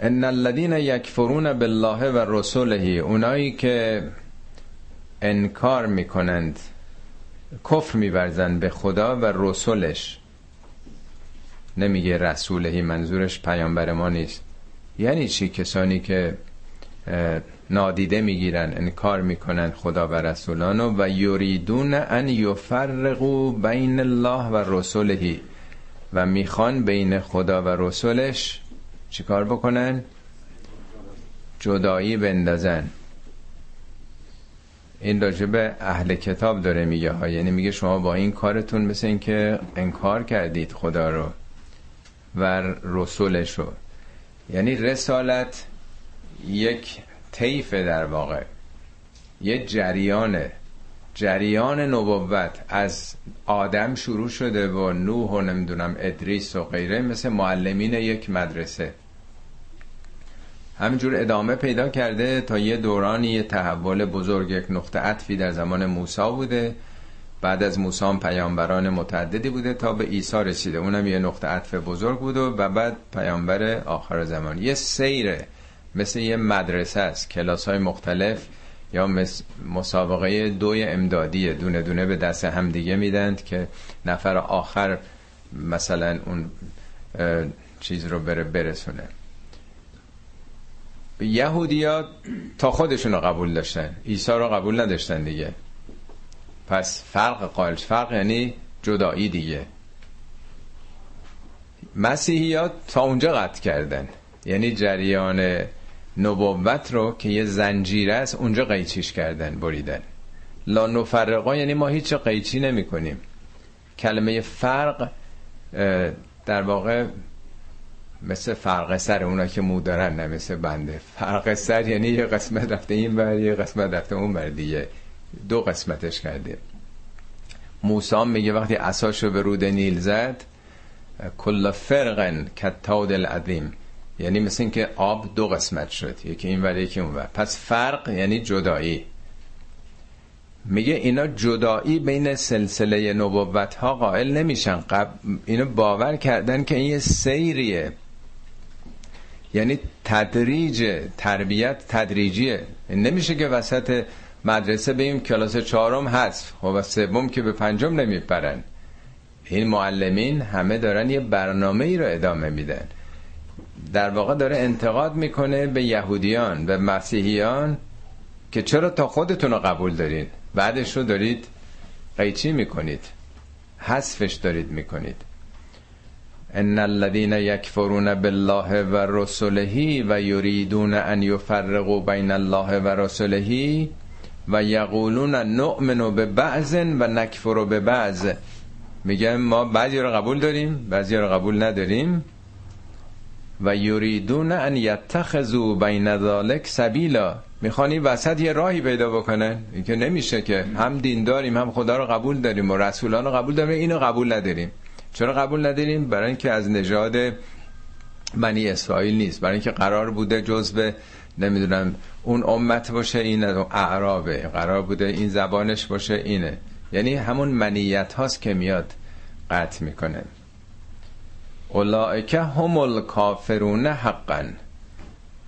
ان الذين یکفرون بالله و رسوله اونایی که انکار می‌کنند کفر میورزند به خدا و رسولش. نمیگه رسولهی منظورش پیامبر ما نیست. یعنی چی؟ کسانی که نادیده می‌گیرن انکار می‌کنن خدا و رسولانو و یریدون ان یفرقو بین الله و رسولهی. و می‌خوان بین خدا و رسولش چیکار بکنن؟ جدایی بندازن. این راجب اهل کتاب داره میگه ها. یعنی میگه شما با این کارتون مثل این که انکار کردید خدا رو و رسولش رو. یعنی رسالت یک طیف در واقع. یه جریانه. جریان نبوت. از آدم شروع شده و نوح و نمی‌دونم ادریس و غیره مثل معلمین یک مدرسه. همینجور ادامه پیدا کرده تا یه دورانی یه تحول بزرگ یک نقطه عطفی در زمان موسی بوده. بعد از موسی هم پیامبران متعددی بوده تا به عیسی رسیده. اونم یه نقطه عطف بزرگ بوده و بعد پیامبر آخر زمان. یه سیره مثل یه مدرسه است کلاس های مختلف یا مسابقه دوی امدادیه دونه دونه به دست همدیگه میدند که نفر آخر مثلا اون چیز رو بره برسونه. یهودیا تا خودشون رو قبول داشتن. عیسی رو قبول نداشتن دیگه. پس فرق قائل فرق یعنی جدایی دیگه. مسیحیات تا اونجا قطع کردن. یعنی جریان نبوت رو که یه زنجیره است اونجا قیچیش کردن بریدن. لا نفرقا یعنی ما هیچ قیچی نمی کنیم کلمه فرق در واقع مثل فرق سر اونا که مو دارن نه مثل بنده. فرق سر یعنی یه قسمت رفته این بر یه قسمت رفته اون بر دیگه. دو قسمتش کرده موسی میگه وقتی اساشو به رود نیل زد کل فرقن کتاد العظیم. یعنی مثل اینکه آب دو قسمت شد یکی این ور یکی اون ور. پس فرق یعنی جدایی. میگه اینا جدایی بین سلسله نبوت ها قائل نمیشن. قبل اینو باور کردن که این یه سیریه. یعنی تدریج تربیت تدریجیه. نمیشه که وسط مدرسه بیم کلاس چهارم هست. خب و سوم که به پنجم نمیپرن. این معلمین همه دارن یه برنامه ای رو ادامه میدن. در واقع داره انتقاد می‌کنه به یهودیان به مسیحیان که چرا تا خودتون رو قبول دارین بعدش رو دارید قیچی می‌کنید. حذفش دارید می‌کنید. ان الذين يكفرون بالله و رسله و یریدون ان یفرقوا بین الله و رسله و یقولون نؤمن به بعض و نکفر به بعض میگن ما بعضی رو قبول داریم بعضی رو قبول نداریم. و یریدون ان یتخذوا بین ذلک سبیلا. می‌خوان این وسط یه راهی پیدا بکنن؟ این که نمیشه که هم دین داریم هم خدا رو قبول داریم و رسولان رو قبول داریم اینو قبول نداریم. چرا قبول نداریم؟ برای اینکه از نژاد بنی اسرائیل نیست. برای اینکه قرار بوده جزء نمی‌دونم اون امت باشه این اعرابه. قرار بوده این زبانش باشه اینه. یعنی همون منیت هاست که میاد قطع می‌کنه. اولائکه هم الکافرون حقا.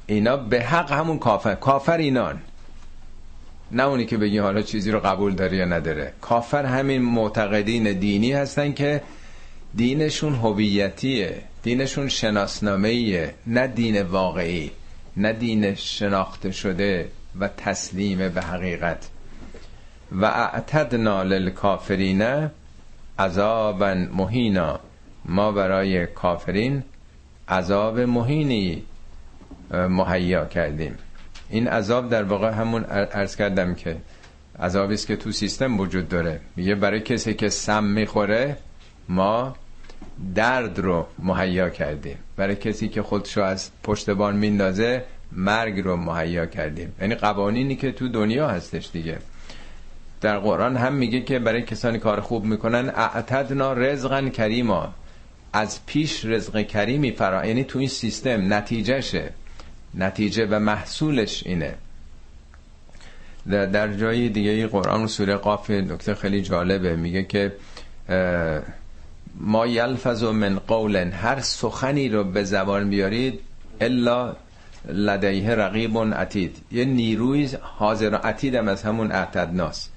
اینا به حق همون کافر. کافر اینان. نه اونی که بگی حالا چیزی رو قبول داره یا نداره. کافر همین معتقدین دینی هستن که دینشون هویتیه دینشون شناسنامه‌ایه نه دین واقعی نه دین شناخته شده و تسلیم به حقیقت. و اعتدنا للکافرین عذابا مهینا. ما برای کافرین عذاب مهینی مهیا کردیم. این عذاب در واقع همون ارز کردم که عذابی است که تو سیستم وجود داره. میگه برای کسی که سم می‌خوره ما درد رو مهیا کردیم. برای کسی که خودشو از پشتبان میندازه مرگ رو مهیا کردیم. یعنی قوانینی که تو دنیا هستش دیگه. در قرآن هم میگه که برای کسانی کار خوب می‌کنن اعتدنا رزقا کریما. از پیش رزق کریمی فرا یعنی تو این سیستم نتیجهشه. نتیجه و محصولش اینه. در جای دیگه قرآن سوره قاف نکته خیلی جالبه. میگه که ما یلفظ من قول هر سخنی رو به زبان بیارید الا لدیه رقیب عتید. یه نیروی حاضر عتید هم از همون اعتدناس.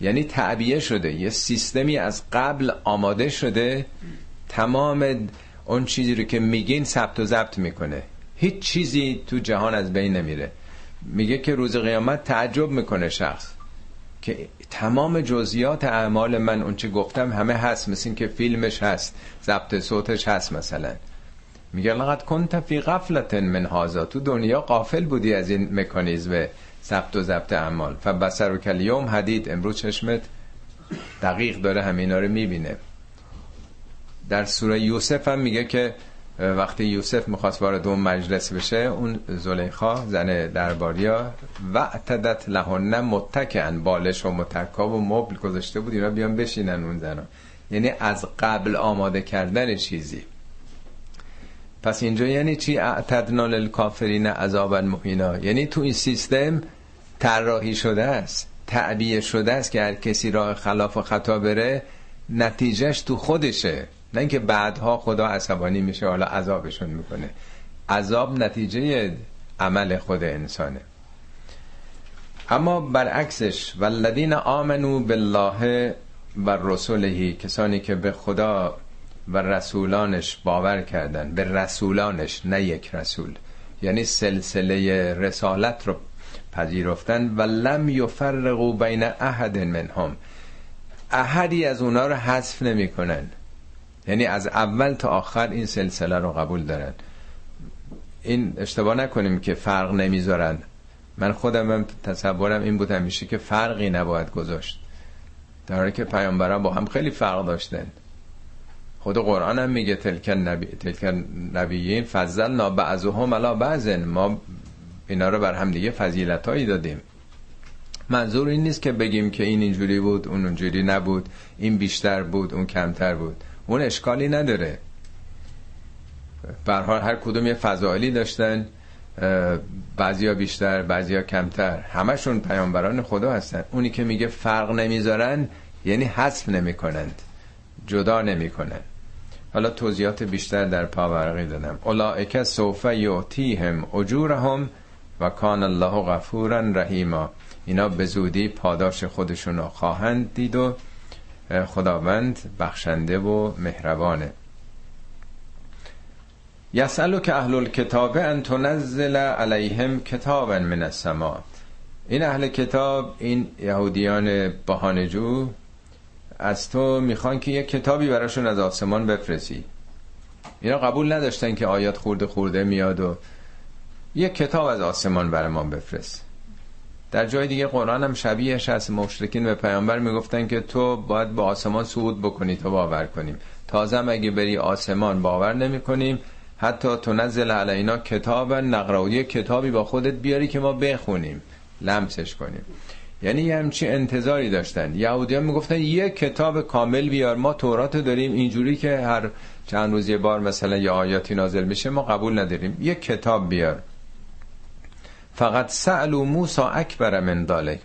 یعنی تعبیه شده یه سیستمی از قبل آماده شده تمام اون چیزی رو که میگین ثبت و ضبط می‌کنه. هیچ چیزی تو جهان از بین نمیره. میگه که روز قیامت تعجب می‌کنه شخص. که تمام جزئیات اعمال من اون چه گفتم همه هست مثل که فیلمش هست ضبط صوتش هست مثلا. میگه لقد کنت فی غفلت من هازا تو دنیا قافل بودی از این مکانیزم ضبط و ضبط اعمال. فبصر و کلیوم حدید امروز چشمت دقیق داره همینا رو می‌بینه. در سوره یوسف هم میگه که وقتی یوسف می‌خواست وارد اون مجلس بشه اون زلیخا زن درباریا و اعتدت لهن متکن بالش و متکاب و مبل گذاشته بود اینا بیان بشینن اون زنا یعنی از قبل آماده کردن چیزی. پس اینجا یعنی چی؟ اعتدنا للکافرین عذابا مهینا. یعنی تو این سیستم طراحی شده است تعبیه شده است که هر کسی راه خلاف و خطا بره نتیجهش تو خودشه. نه اینکه بعدها خدا عصبانی میشه حالا عذابشون می‌کنه. عذاب نتیجه عمل خود انسانه. اما برعکسش والذین آمنو بالله و رسولهی کسانی که به خدا و رسولانش باور کردن به رسولانش نه یک رسول. یعنی سلسله رسالت رو پذیرفتن. و لم یفرقوا بین احد منهم. احدی از اونا رو حذف نمی‌کنن. یعنی از اول تا آخر این سلسله رو قبول دارن. این اشتباه نکنیم که فرق نمی‌ذارن. من خودم هم تصورم این بود همیشه که فرقی نباید گذاشت. در حالی که پیامبران با هم خیلی فرق داشتن. خود قرآن هم میگه تلکن نبی تلکن نبیین فضلنا بعضهم علی بعض. ما اینا رو بر هم دیگه فضیلتایی دادیم. منظور این نیست که بگیم که این اینجوری بود اون اونجوری نبود این بیشتر بود اون کمتر بود. اون اشکالی نداره. حال هر کدوم یه فضائلی داشتن بعضیا بیشتر بعضیا کمتر. همشون پیامبران خدا هستن. اونی که میگه فرق نمی‌ذارن یعنی حذف نمی‌کنند جدا نمی‌کنن حالا توضیحات بیشتر در پاورقی دادم. اولائک سوف یعطیهم اجورهم و کان الله غفورا رحیما. اینا به زودی پاداش خودشون رو خواهند دید و خداوند بخشنده و مهربانه. یسالو که اهل الکتاب ان تنزل علیهم کتابا من السماء این اهل کتاب این یهودیان بهانجو از تو می‌خوان که یک کتابی براشون از آسمان بفرستی. اینا قبول نداشتن که آیات خورده خورده میاد و یک کتاب از آسمان برای ما بفرست. در جای دیگه قرآن هم شبیهش از مشرکین به پیامبر می‌گفتن که تو باید به آسمان صعود بکنی تا باور کنیم. تازه اگه بری آسمان باور نمی کنیم حتی تو نزل علینا کتاب نقراودی کتابی با خودت بیاری که ما بخونیم لمسش کنیم. یعنی یه همچی انتظاری داشتن. یهودی ها می‌گفتن یه کتاب کامل بیار. ما تورات داریم. اینجوری که هر چند روز یه بار مثلا یه آیاتی نازل میشه ما قبول نداریم. یه کتاب بیار. فقط سألو موسا اکبر من دالک.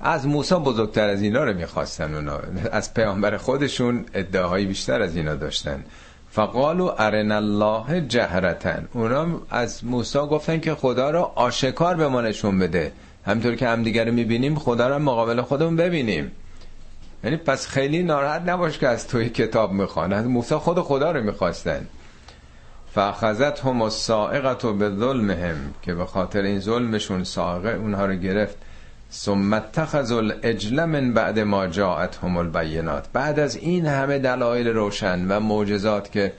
از موسا بزرگتر از اینا رو می‌خواستن اونا. از پیامبر خودشون ادعاهای بیشتر از اینا داشتن. فقالو ارن الله جهرتن. اونا از موسا گفتن که خدا رو آشکار به ما نشون بده. همطور که همدیگه رو می‌بینیم خدا رو مقابل خودمون ببینیم. یعنی پس خیلی ناراحت نباش که از توی کتاب می‌خوان. از موسی خود خدا رو می‌خواستن. فاخذت هم السائقت و به ظلمهم که به خاطر این ظلمشون سائقه اونها رو گرفت. ثم اتخذ الاجل من بعد ما جاءتهم البینات. بعد از این همه دلایل روشن و معجزات که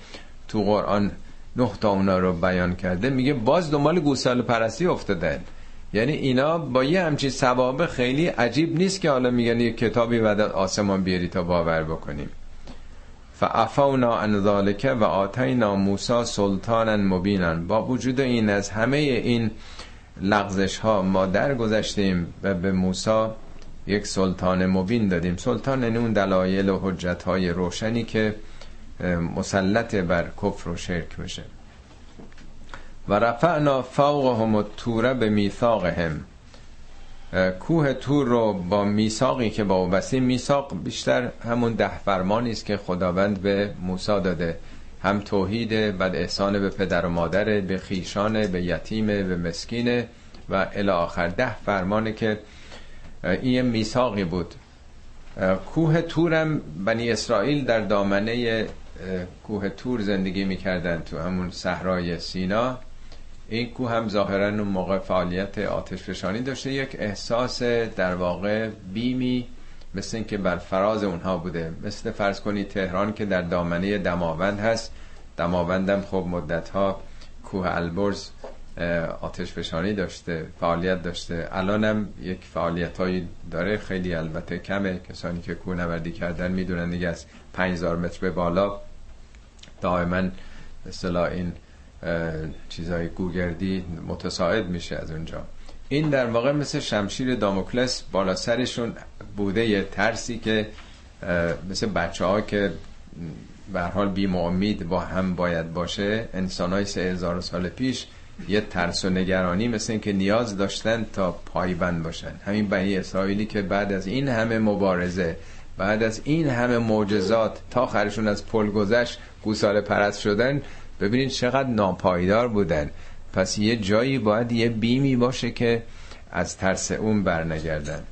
تو قرآن نه تا اونا رو بیان کرده میگه باز دنبال گوساله پرستی افتادن. یعنی اینا با یه همچین ثوابه خیلی عجیب نیست که حالا میگن یه کتابی بعد آسمان بیاری تا باور بکنیم. فعفونا عن ذالک و آتینا موسی سلطانا مبینا. با وجود این از همه این لغزش ها ما درگذشتیم و به موسی یک سلطان مبین دادیم. سلطان یعنی اون دلایل و حجت های روشنی که مسلط بر کفر و شرک بشه. و رفعنا فوقهم التور به میثاقهم کوه تور رو با میثاقی که با او بستیم میثاق بیشتر همون ده فرمانی است که خداوند به موسی داده. هم توحید بعد احسان به پدر و مادر به خیشان به یتیم به مسکینه و الی آخر. ده فرمانه که این میثاقی بود. کوه تورم بنی اسرائیل در دامنه کوه تور زندگی می‌کردن تو همون صحرای سینا. این کوه هم ظاهرا اون موقع فعالیت آتش فشانی داشته یک احساس در واقع بیمی مثل اینکه بر فراز اونها بوده. مثل فرض کنی تهران که در دامنه دماوند هست. دماوندم خب مدت ها کوه البرز آتش فشانی داشته فعالیت داشته. الانم یک فعالیت هایی داره. خیلی البته کمه. کسانی که کوه نوردی کردن می‌دونن دیگه از 5000 متر به بالا. دائما مثلا این چیزای گوگردی متساعد میشه از اونجا. این در واقع مثل شمشیر داموکلس بالا سرشون بوده یه ترسی که مثل بچه ها که به حال بی با هم باید باشه. انسان های سه هزار سال پیش یه ترس و نگرانی مثل این که نیاز داشتن تا پایبند باشن. همین بنی اسرائیلی که بعد از این همه مبارزه بعد از این همه معجزات تا آخرشون از پل گذشت گوساله پرست شدن ببینید چقدر ناپایدار بودن. پس یه جایی باید یه بیمی باشه که از ترس اون برنگردن.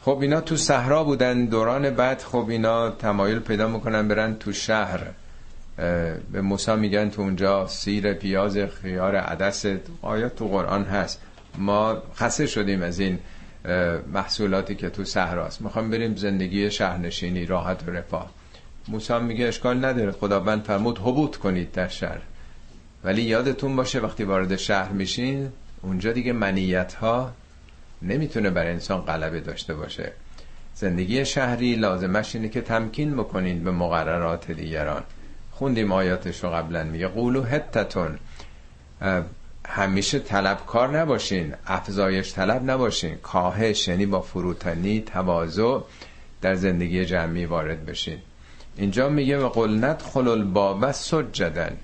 خب اینا تو صحرا بودن. دوران بعد خب اینا تمایل پیدا می‌کنن برن تو شهر. به موسی میگن تو اونجا سیر پیاز خیار عدس. آیات تو قرآن هست؟ ما خسته شدیم از این محصولاتی که تو صحراست. می‌خوام بریم زندگی شهرنشینی راحت و رفاه. موسی میگه اشکال نداره. خداوند فرمود حبوط کنید در شهر. ولی یادتون باشه وقتی وارد شهر میشین اونجا دیگه منیت ها نمی‌تونه بر انسان غلبه داشته باشه. زندگی شهری لازمش اینه که تمکین بکنین به مقررات دیگران. خوندیم آیاتش رو قبلا. میگه قولو حتتون. همیشه طلبکار نباشین. افزایش طلب نباشین. کاهش یعنی با فروتنی تواضع در زندگی جمعی وارد بشین. اینجا میگه و قلنت خلل باب سجدن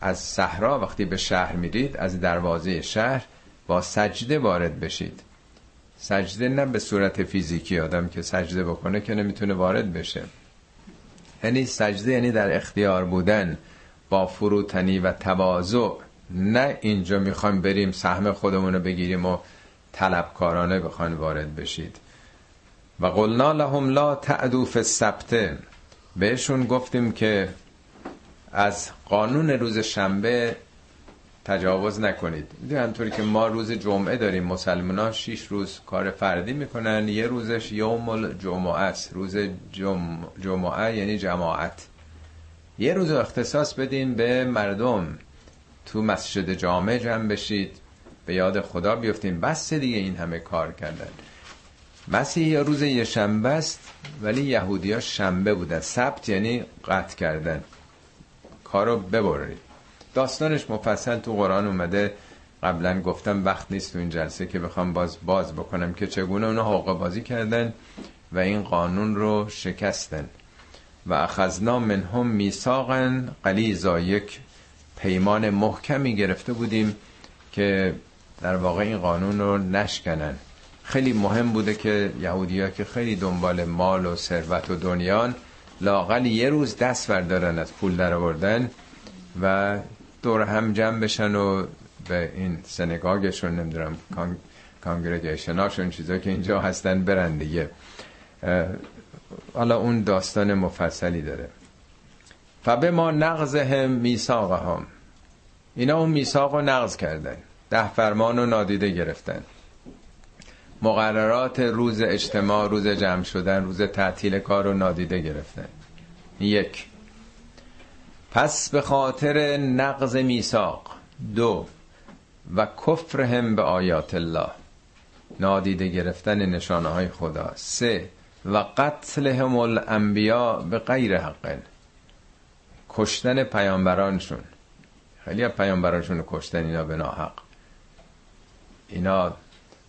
از صحرا وقتی به شهر میرید از دروازه شهر با سجده وارد بشید. سجده نه به صورت فیزیکی آدم که سجده بکنه که نمی‌تونه وارد بشه. یعنی سجده یعنی در اختیار بودن با فروتنی و تواضع. نه اینجا می‌خوایم بریم سهم خودمون رو بگیریم و طلبکارانه بخواین وارد بشید. و قلنا لهم لا تعدو فی بهشون گفتیم که از قانون روز شنبه تجاوز نکنید. همطوری که ما روز جمعه داریم مسلمان ها شیش روز کار فردی می‌کنن یه روزش یوم الجمعه است. روز جمع... جمعه یعنی جماعت. یه روز اختصاص بدین به مردم. تو مسجد جامع جمع بشید به یاد خدا بیفتین بس دیگه این همه کار کردن. مسیح روز یه شنبه است ولی یهودی ها شنبه بودن. سبت یعنی قطع کردن. کارو ببرید. داستانش مفصل تو قرآن اومده. قبلا گفتم وقت نیست تو این جلسه که بخوام باز باز بکنم که چگونه اونا حقوق بازی کردن و این قانون رو شکستن. و اخذنا منهم میثاقا قلیزا یک پیمان محکمی گرفته بودیم که در واقع این قانون رو نشکنن. خیلی مهم بوده که یهودی که خیلی دنبال مال و ثروت و دنیان لاقل یه روز دست بردارن از پول در آوردن و دور هم جمع بشن و به این سنگاگشون نمی‌دونم کانگریگیشن هاشون چیزا که اینجا هستن برن دیگه. حالا اون داستان مفصلی داره. فبه ما نقض هم میساق هم اینا اون میساق رو نقض کردن ده فرمان رو نادیده گرفتن. مقررات روز اجتماع روز جمع شدن روز تعطیل کار رو نادیده گرفتن. یک. پس به خاطر نقض میساق دو. و کفرهم به آیات الله. نادیده گرفتن نشانه های خدا. سه. و قتلهم الانبیا به غیر حق کشتن پیامبرانشون. خیلی پیامبرانشون رو کشتن اینا به ناحق. اینا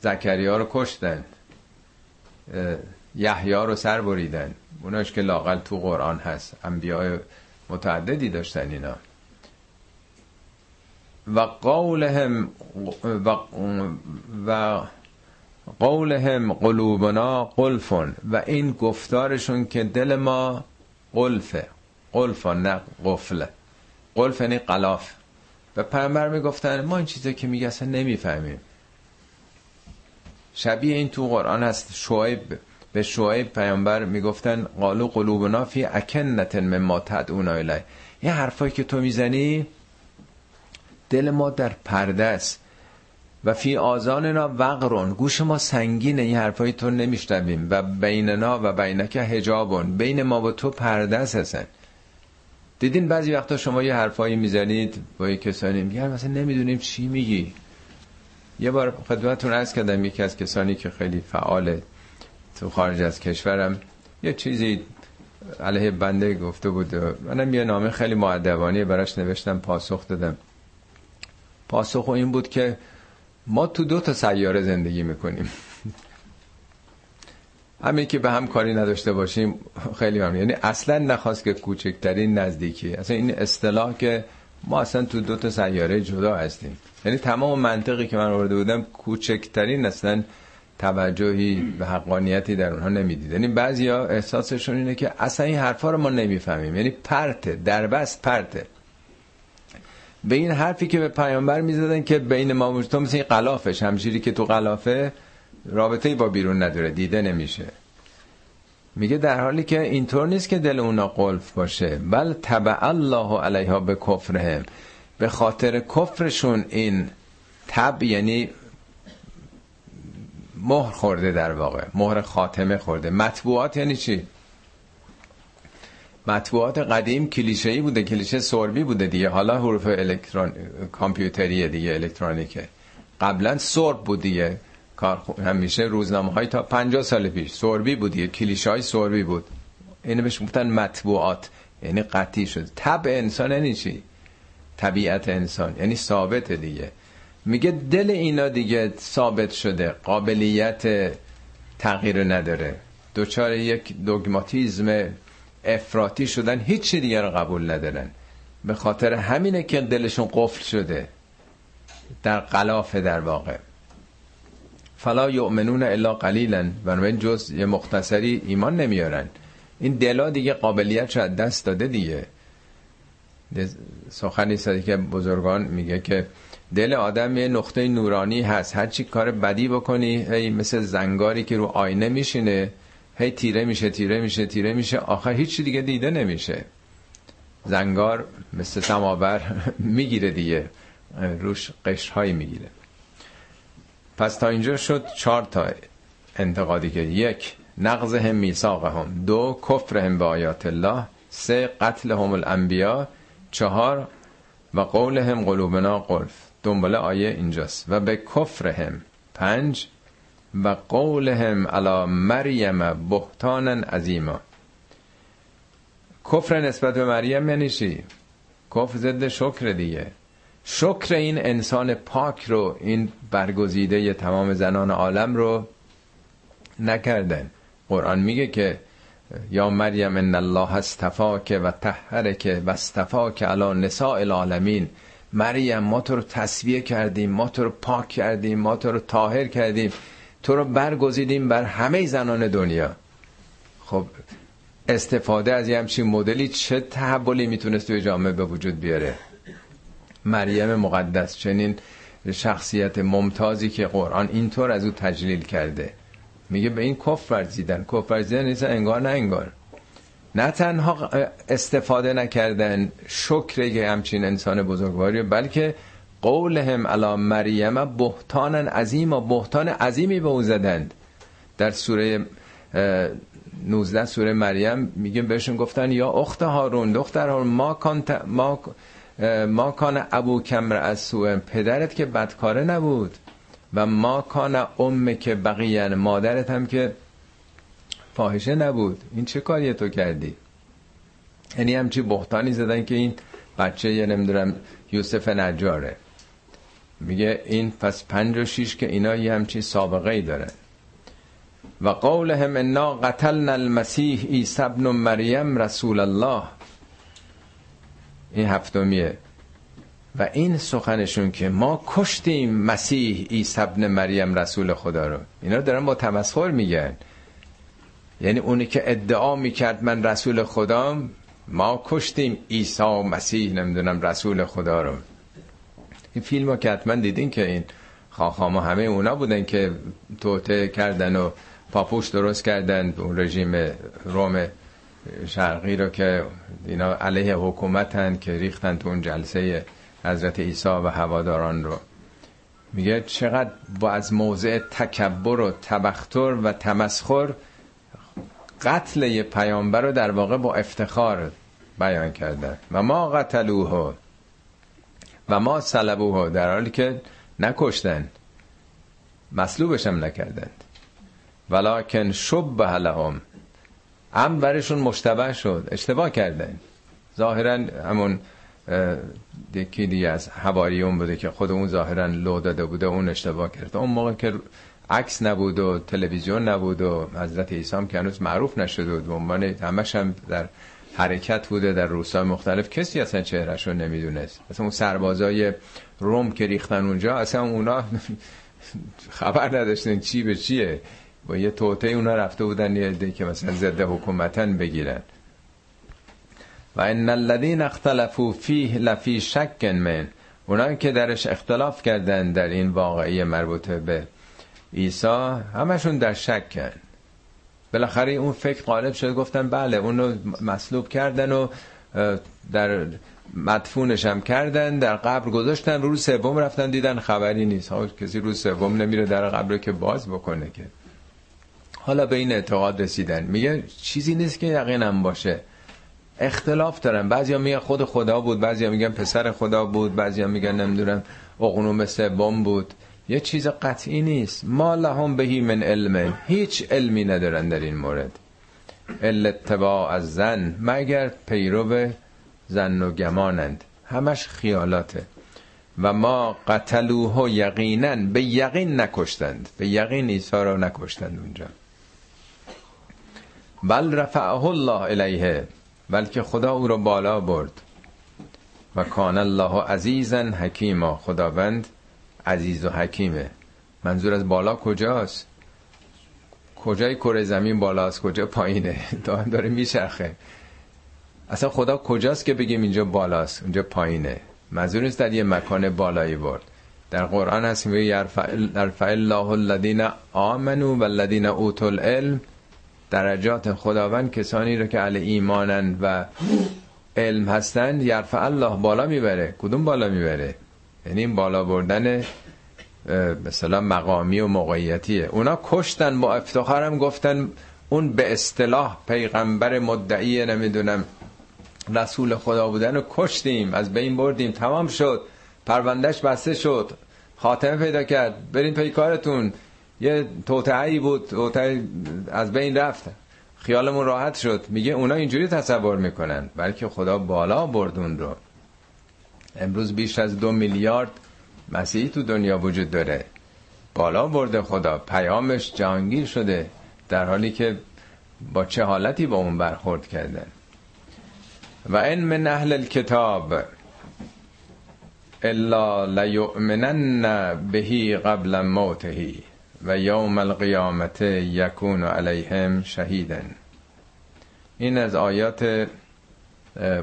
زکریا رو کشتن. یحیی رو سر بریدن. اوناش که لاقل تو قرآن هست. انبیاء متعددی داشتن اینا. و قولهم و, و قولهم قلوبنا قلفون و این گفتارشون که دل ما قلفه. قلفا نه قفله قلف یعنی قلاف. و پیامبر می‌گفتن ما این چیزا که میگه اصلا نمی‌فهمیم. شبیه این تو قرآن هست شعیب به شعیب پیامبر می‌گفتن قالو قلوبنا فی اکنت مما تدعونا الیه. یه حرفایی که تو می‌زنی دل ما در پرده است. و فی آزاننا وقرون. گوش ما سنگینه این حرفای تو نمیشنویم. و بیننا و بینک حجابون. بین ما و تو پرده است دیدین بعضی وقتا شما یه حرفایی می‌زنید با یه کسانی میگن مثلا نمی‌دونیم چی میگی. یه بار خدمتتون عرض کردم یکی از کسانی که خیلی فعاله تو خارج از کشورم یه چیزی علیه بنده گفته بود. منم یه نامه خیلی معدبانی براش نوشتم پاسخ دادم. پاسخ این بود که ما تو دو تا سیاره زندگی می‌کنیم. همین که به هم کاری نداشته باشیم خیلی ممنون. یعنی اصلا نخواست که کوچکترین نزدیکی اصلا این اصطلاح که ما اصلا تو دو تا سیاره جدا هستیم. یعنی تمام منطقی که من آورده بودم کوچکترین اصلا توجهی به حقانیتی در اونها نمی‌دید. یعنی بعضیا احساسشون اینه که اصلا این حرفا رو ما نمی‌فهمیم. یعنی پرته دربست پرته. به این حرفی که به پیامبر می‌زدن که بین ما تو مثل این قلافش همجوری که تو قلافه رابطه با بیرون نداره دیده نمیشه. میگه در حالی که اینطور نیست که دل اونا قلف باشه بل تبع الله علیها به کفرهم. به خاطر کفرشون این تب یعنی مهر خورده در واقع. مهر خاتمه خورده. مطبوعات یعنی چی؟ مطبوعات قدیم کلیشه‌ای بوده کلیشه سربی بوده دیگه. حالا حروف الکترون کامپیوتری دیگه الکترونیکه. قبلا سرب بود دیگه. کار همیشه روزنامه های تا 50 سال پیش سربی بود دیگه کلیشه های سربی بود. اینو بهش گفتن مطبوعات. یعنی قطعی شد. تب انسان یعنی چی؟ طبیعت انسان. یعنی ثابت دیگه. میگه دل اینا دیگه ثابت شده. قابلیت تغییر نداره. دوچار یک دوگماتیزم افراطی شدن. هیچی دیگه رو قبول ندارن. به خاطر همینه که دلشون قفل شده. در قلافه در واقع. فلا یؤمنون الا قلیلا. بنابراین جز یه مختصری ایمان نمیارن. این دلا دیگه قابلیت دست داده دیگه. سخنی سادی که بزرگان میگه که دل آدم یه نقطه نورانی هست. هر چی کار بدی بکنی هی مثل زنگاری که رو آینه میشینه هی تیره میشه تیره میشه تیره میشه. آخر هیچی دیگه دیده نمیشه. زنگار مثل سماور می‌گیره دیگه. روش قشرهایی می‌گیره. پس تا اینجا شد چهار تا انتقادی که یک نقض هم میساق هم دو کفر هم به آیات الله سه قتل هم الانبیا چهار و قول هم قلوبنا قلف. دنبال آیه اینجاست. و به کفر هم. پنج و قول هم علا مریم بهتانا عظیما. کفر نسبت به مریم یعنی چی؟ کفر ضد شکر دیگه. شکر این انسان پاک رو این برگزیده تمام زنان عالم رو نکردن. قرآن میگه که یا مریم ان الله استفاک و طهرک و استفاک علی نساء العالمین. مریم ما تو رو تصویه کردیم ما تو رو پاک کردیم ما تو رو طاهر کردیم. تو رو برگزیدیم بر همه زنان دنیا. خب استفاده از یه همچین مدلی چه تحولی می‌تونست توی جامعه به وجود بیاره؟ مریم مقدس چنین شخصیت ممتازی که قرآن اینطور از او تجلیل کرده. میگه به این کفر ورزیدن. کفر ورزیدن نیست انگار نه انگار. نه تنها استفاده نکردن شکر که همچین انسان بزرگواری بلکه قولهم علی مریم بهتان عظیم و بهتان عظیمی به او زدند. در سوره 19 سوره مریم میگه بهشون گفتن یا اخت هارون دختر هارون ما ما ما کان ابو کمر از سوء پدرت که بدکاره نبود و ما کان ام که بقیه مادرت هم که فاحشه نبود. این چه کاری تو کردی؟ یعنی همچی بختانی زدن که این بچه یه نمی‌دونم یوسف نجاره. میگه این پس پنج و شیش که اینا یه همچی سابقه ای دارن و قولهم انا قتلنا المسیح عیسی ابن مریم رسول الله. این هفتمیه. و این سخنشون که ما کشتیم مسیح عیسی ابن مریم رسول خدا رو. اینا دارن با تمسخر میگن. یعنی اونی که ادعا می‌کرد من رسول خدام ما کشتیم عیسی مسیح نمی‌دونم رسول خدا رو. این فیلم ها که حتما دیدین که این خاخاما همه اونا بودن که توته کردن و پاپوش درست کردن اون رژیم روم شرقی رو که اینا علیه حکومتن که ریختن تو اون جلسه حضرت عیسی و هواداران رو. میگه چقدر با از موضع تکبر و تبختر و تمسخر قتل یه پیامبر رو در واقع با افتخار بیان کردن و ما قتلوه و ما صلبوه در حالی که نکشتن. مصلوبش هم نکردند. ولکن شب لهم. هم برشون مشتبه شد. اشتباه کردن. ظاهرا همون یکی دیگه از حواریون بوده که خود اون ظاهرا لو داده بوده اون اشتباه کرده اون موقع که عکس نبود و تلویزیون نبود و حضرت عیسی هم که هنوز معروف نشده بود عنوان همش هم در حرکت بوده در روسای مختلف کسی اصلا چهرش رو نمی‌دونست. اصلا اون سربازای روم که ریختن اونجا اصلا اونا خبر نداشتن چی به چیه. با یه توته اونا رفته بودن یه عده که مثلا ضد حکومتن بگیرن. و ان الذين اختلفوا فيه لفی شک من. اونا که درش اختلاف کردن در این واقعی مربوطه به عیسی همشون در شکن بالاخره اون فکر غالب شد گفتن بله اونو مصلوب کردن و در مدفونش هم کردن در قبر گذاشتن روز سوم رفتن دیدن خبری نیست. ها کسی روز سوم نمیره در قبر که باز بکنه که. حالا به این اعتقاد رسیدن. میگه چیزی نیست که یقینم باشه. اختلاف دارن. بعضیا میگن خود خدا بود بعضیا میگن پسر خدا بود بعضیا میگن نمی‌دونم اقنوم سوم بود. یه چیز قطعی نیست. ما لهم بهی من علم. هیچ علمی ندارن در این مورد. اتباع از زن مگر پیرو زن و گمانند. همش خیالاته. و ما قتلوه یقینا. به یقین نکشتند. به یقین ایسا را نکشتند اونجا. بل رفعه الله الیه بلکه خدا او را بالا برد. و کان الله عزیزا حکیما خداوند عزیز و حکیمه. منظور از بالا کجاست؟ کجای کره زمین بالاست کجا پایینه؟ داره, داره میچرخه. اصلا خدا کجاست که بگیم اینجا بالاست اونجا پایینه؟ منظور نیست در یه مکان بالایی برد. در قرآن هست میگه یرفع الله الذین آمنو و الذین اوتوا العلم درجات خداوند کسانی رو که علی ایمانن و علم هستن یرفع الله بالا می‌بره. کدوم بالا می‌بره؟ یعنی این بالا بردن مثلا مقامی و موقعیتیه. اونا کشتن با افتخارم گفتن اون به اصطلاح پیغمبر مدعی نمی‌دونم رسول خدا بودن رو کشتیم از بین بردیم تمام شد. پروندهش بسته شد. خاتمه پیدا کرد. برین پی کارتون. یه توتعی بود توتعی از بین رفت. خیالمون راحت شد. میگه اونا اینجوری تصور می‌کنن. بلکه خدا بالا بردون رو. امروز بیش از دو میلیارد مسیحی تو دنیا وجود داره. بالا برده خدا. پیامش جهانگیر شده. در حالی که با چه حالتی با اون برخورد کردن و این من اهل الكتاب الا لیؤمنن بهی قبل موتهی. و یوم القیامت یکون علیهم شهیدن. این از آیات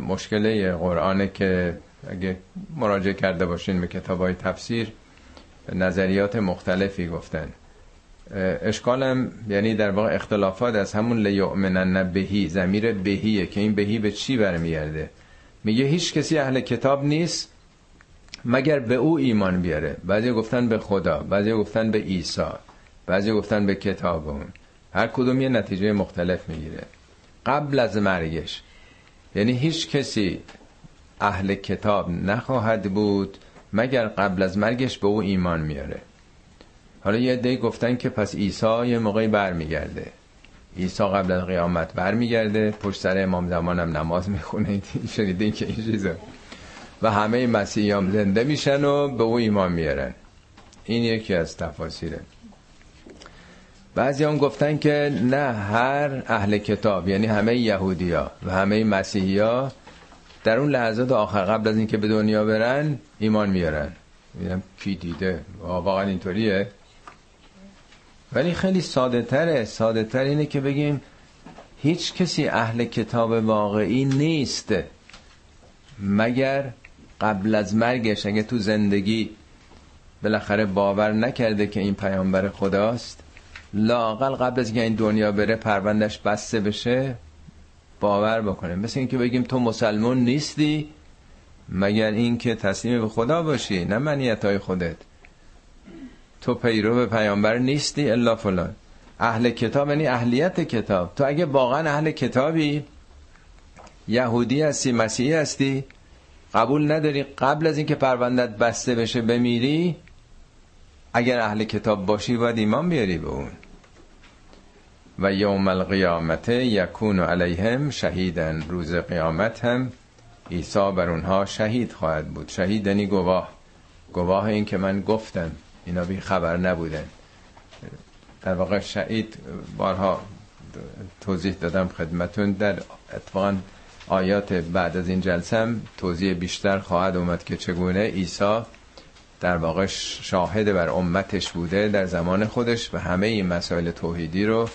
مشکله قرآنه که اگه مراجعه کرده باشین به کتاب های تفسیر نظریات مختلفی گفتن. اشکالم یعنی در واقع اختلافات از همون لیؤمنن بهی زمیر بهیه که این بهی به چی برمیگرده؟ میگه هیچ کسی اهل کتاب نیست مگر به او ایمان بیاره. بعضی گفتن به خدا بعضی گفتن به عیسی. بعضی گفتن به کتاب اون. هر کدوم یه نتیجه مختلف می‌گیره. قبل از مرگش. یعنی هیچ کسی اهل کتاب نخواهد بود مگر قبل از مرگش به او ایمان میاره. حالا یه دی گفتن که پس عیسی یه موقعی برمیگرده. عیسی قبل از قیامت برمیگرده. پشت سر امام زمانم نماز می‌خونه. شنیدین که این چیزا. و همه مسیحیان زنده میشن و به او ایمان میارن. این یکی از تفاسیره. بعضی هم گفتن که نه هر اهل کتاب یعنی همه یهودی ها و همه مسیحی ها در اون لحظات آخر قبل از اینکه به دنیا برن ایمان میارن. میگم کی دیده؟ واقعا اینطوریه. ولی خیلی ساده تره ساده تر اینه که بگیم هیچ کسی اهل کتاب واقعی نیست. مگر قبل از مرگش اگه تو زندگی بالاخره باور نکرده که این پیامبر خداست لاقل قبل از که این دنیا بره پروندش بسته بشه باور بکنه مثل اینکه بگیم تو مسلمون نیستی مگر اینکه تسلیم به خدا باشی نه منیت های خودت. تو پیرو به پیامبر نیستی الا فلان. اهل کتاب یعنی اهلیت کتاب. تو اگه واقعا اهل کتابی یهودی هستی مسیحی هستی قبول نداری قبل از اینکه پروندت بسته بشه بمیری اگر اهل کتاب باشی باید ایمان بیاری به اون. و یوم القیامت یکون علیهم شهیدن روز قیامت هم عیسی بر اونها شهید خواهد بود. شهید یعنی گواه. گواه این که من گفتم. اینا بی خبر نبودن. در واقع شهید بارها توضیح دادم خدمتون. در اتفاقا آیات بعد از این جلسه هم توضیح بیشتر خواهد اومد که چگونه عیسی در واقع شاهد بر امتش بوده در زمان خودش و همه این مسائل توحیدی رو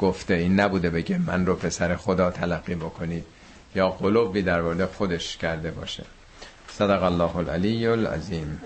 گفته این نبوده بگه من رو پسر خدا تلقی بکنید یا قلوبی در مورد خودش کرده باشه. صدق الله العلی العظیم.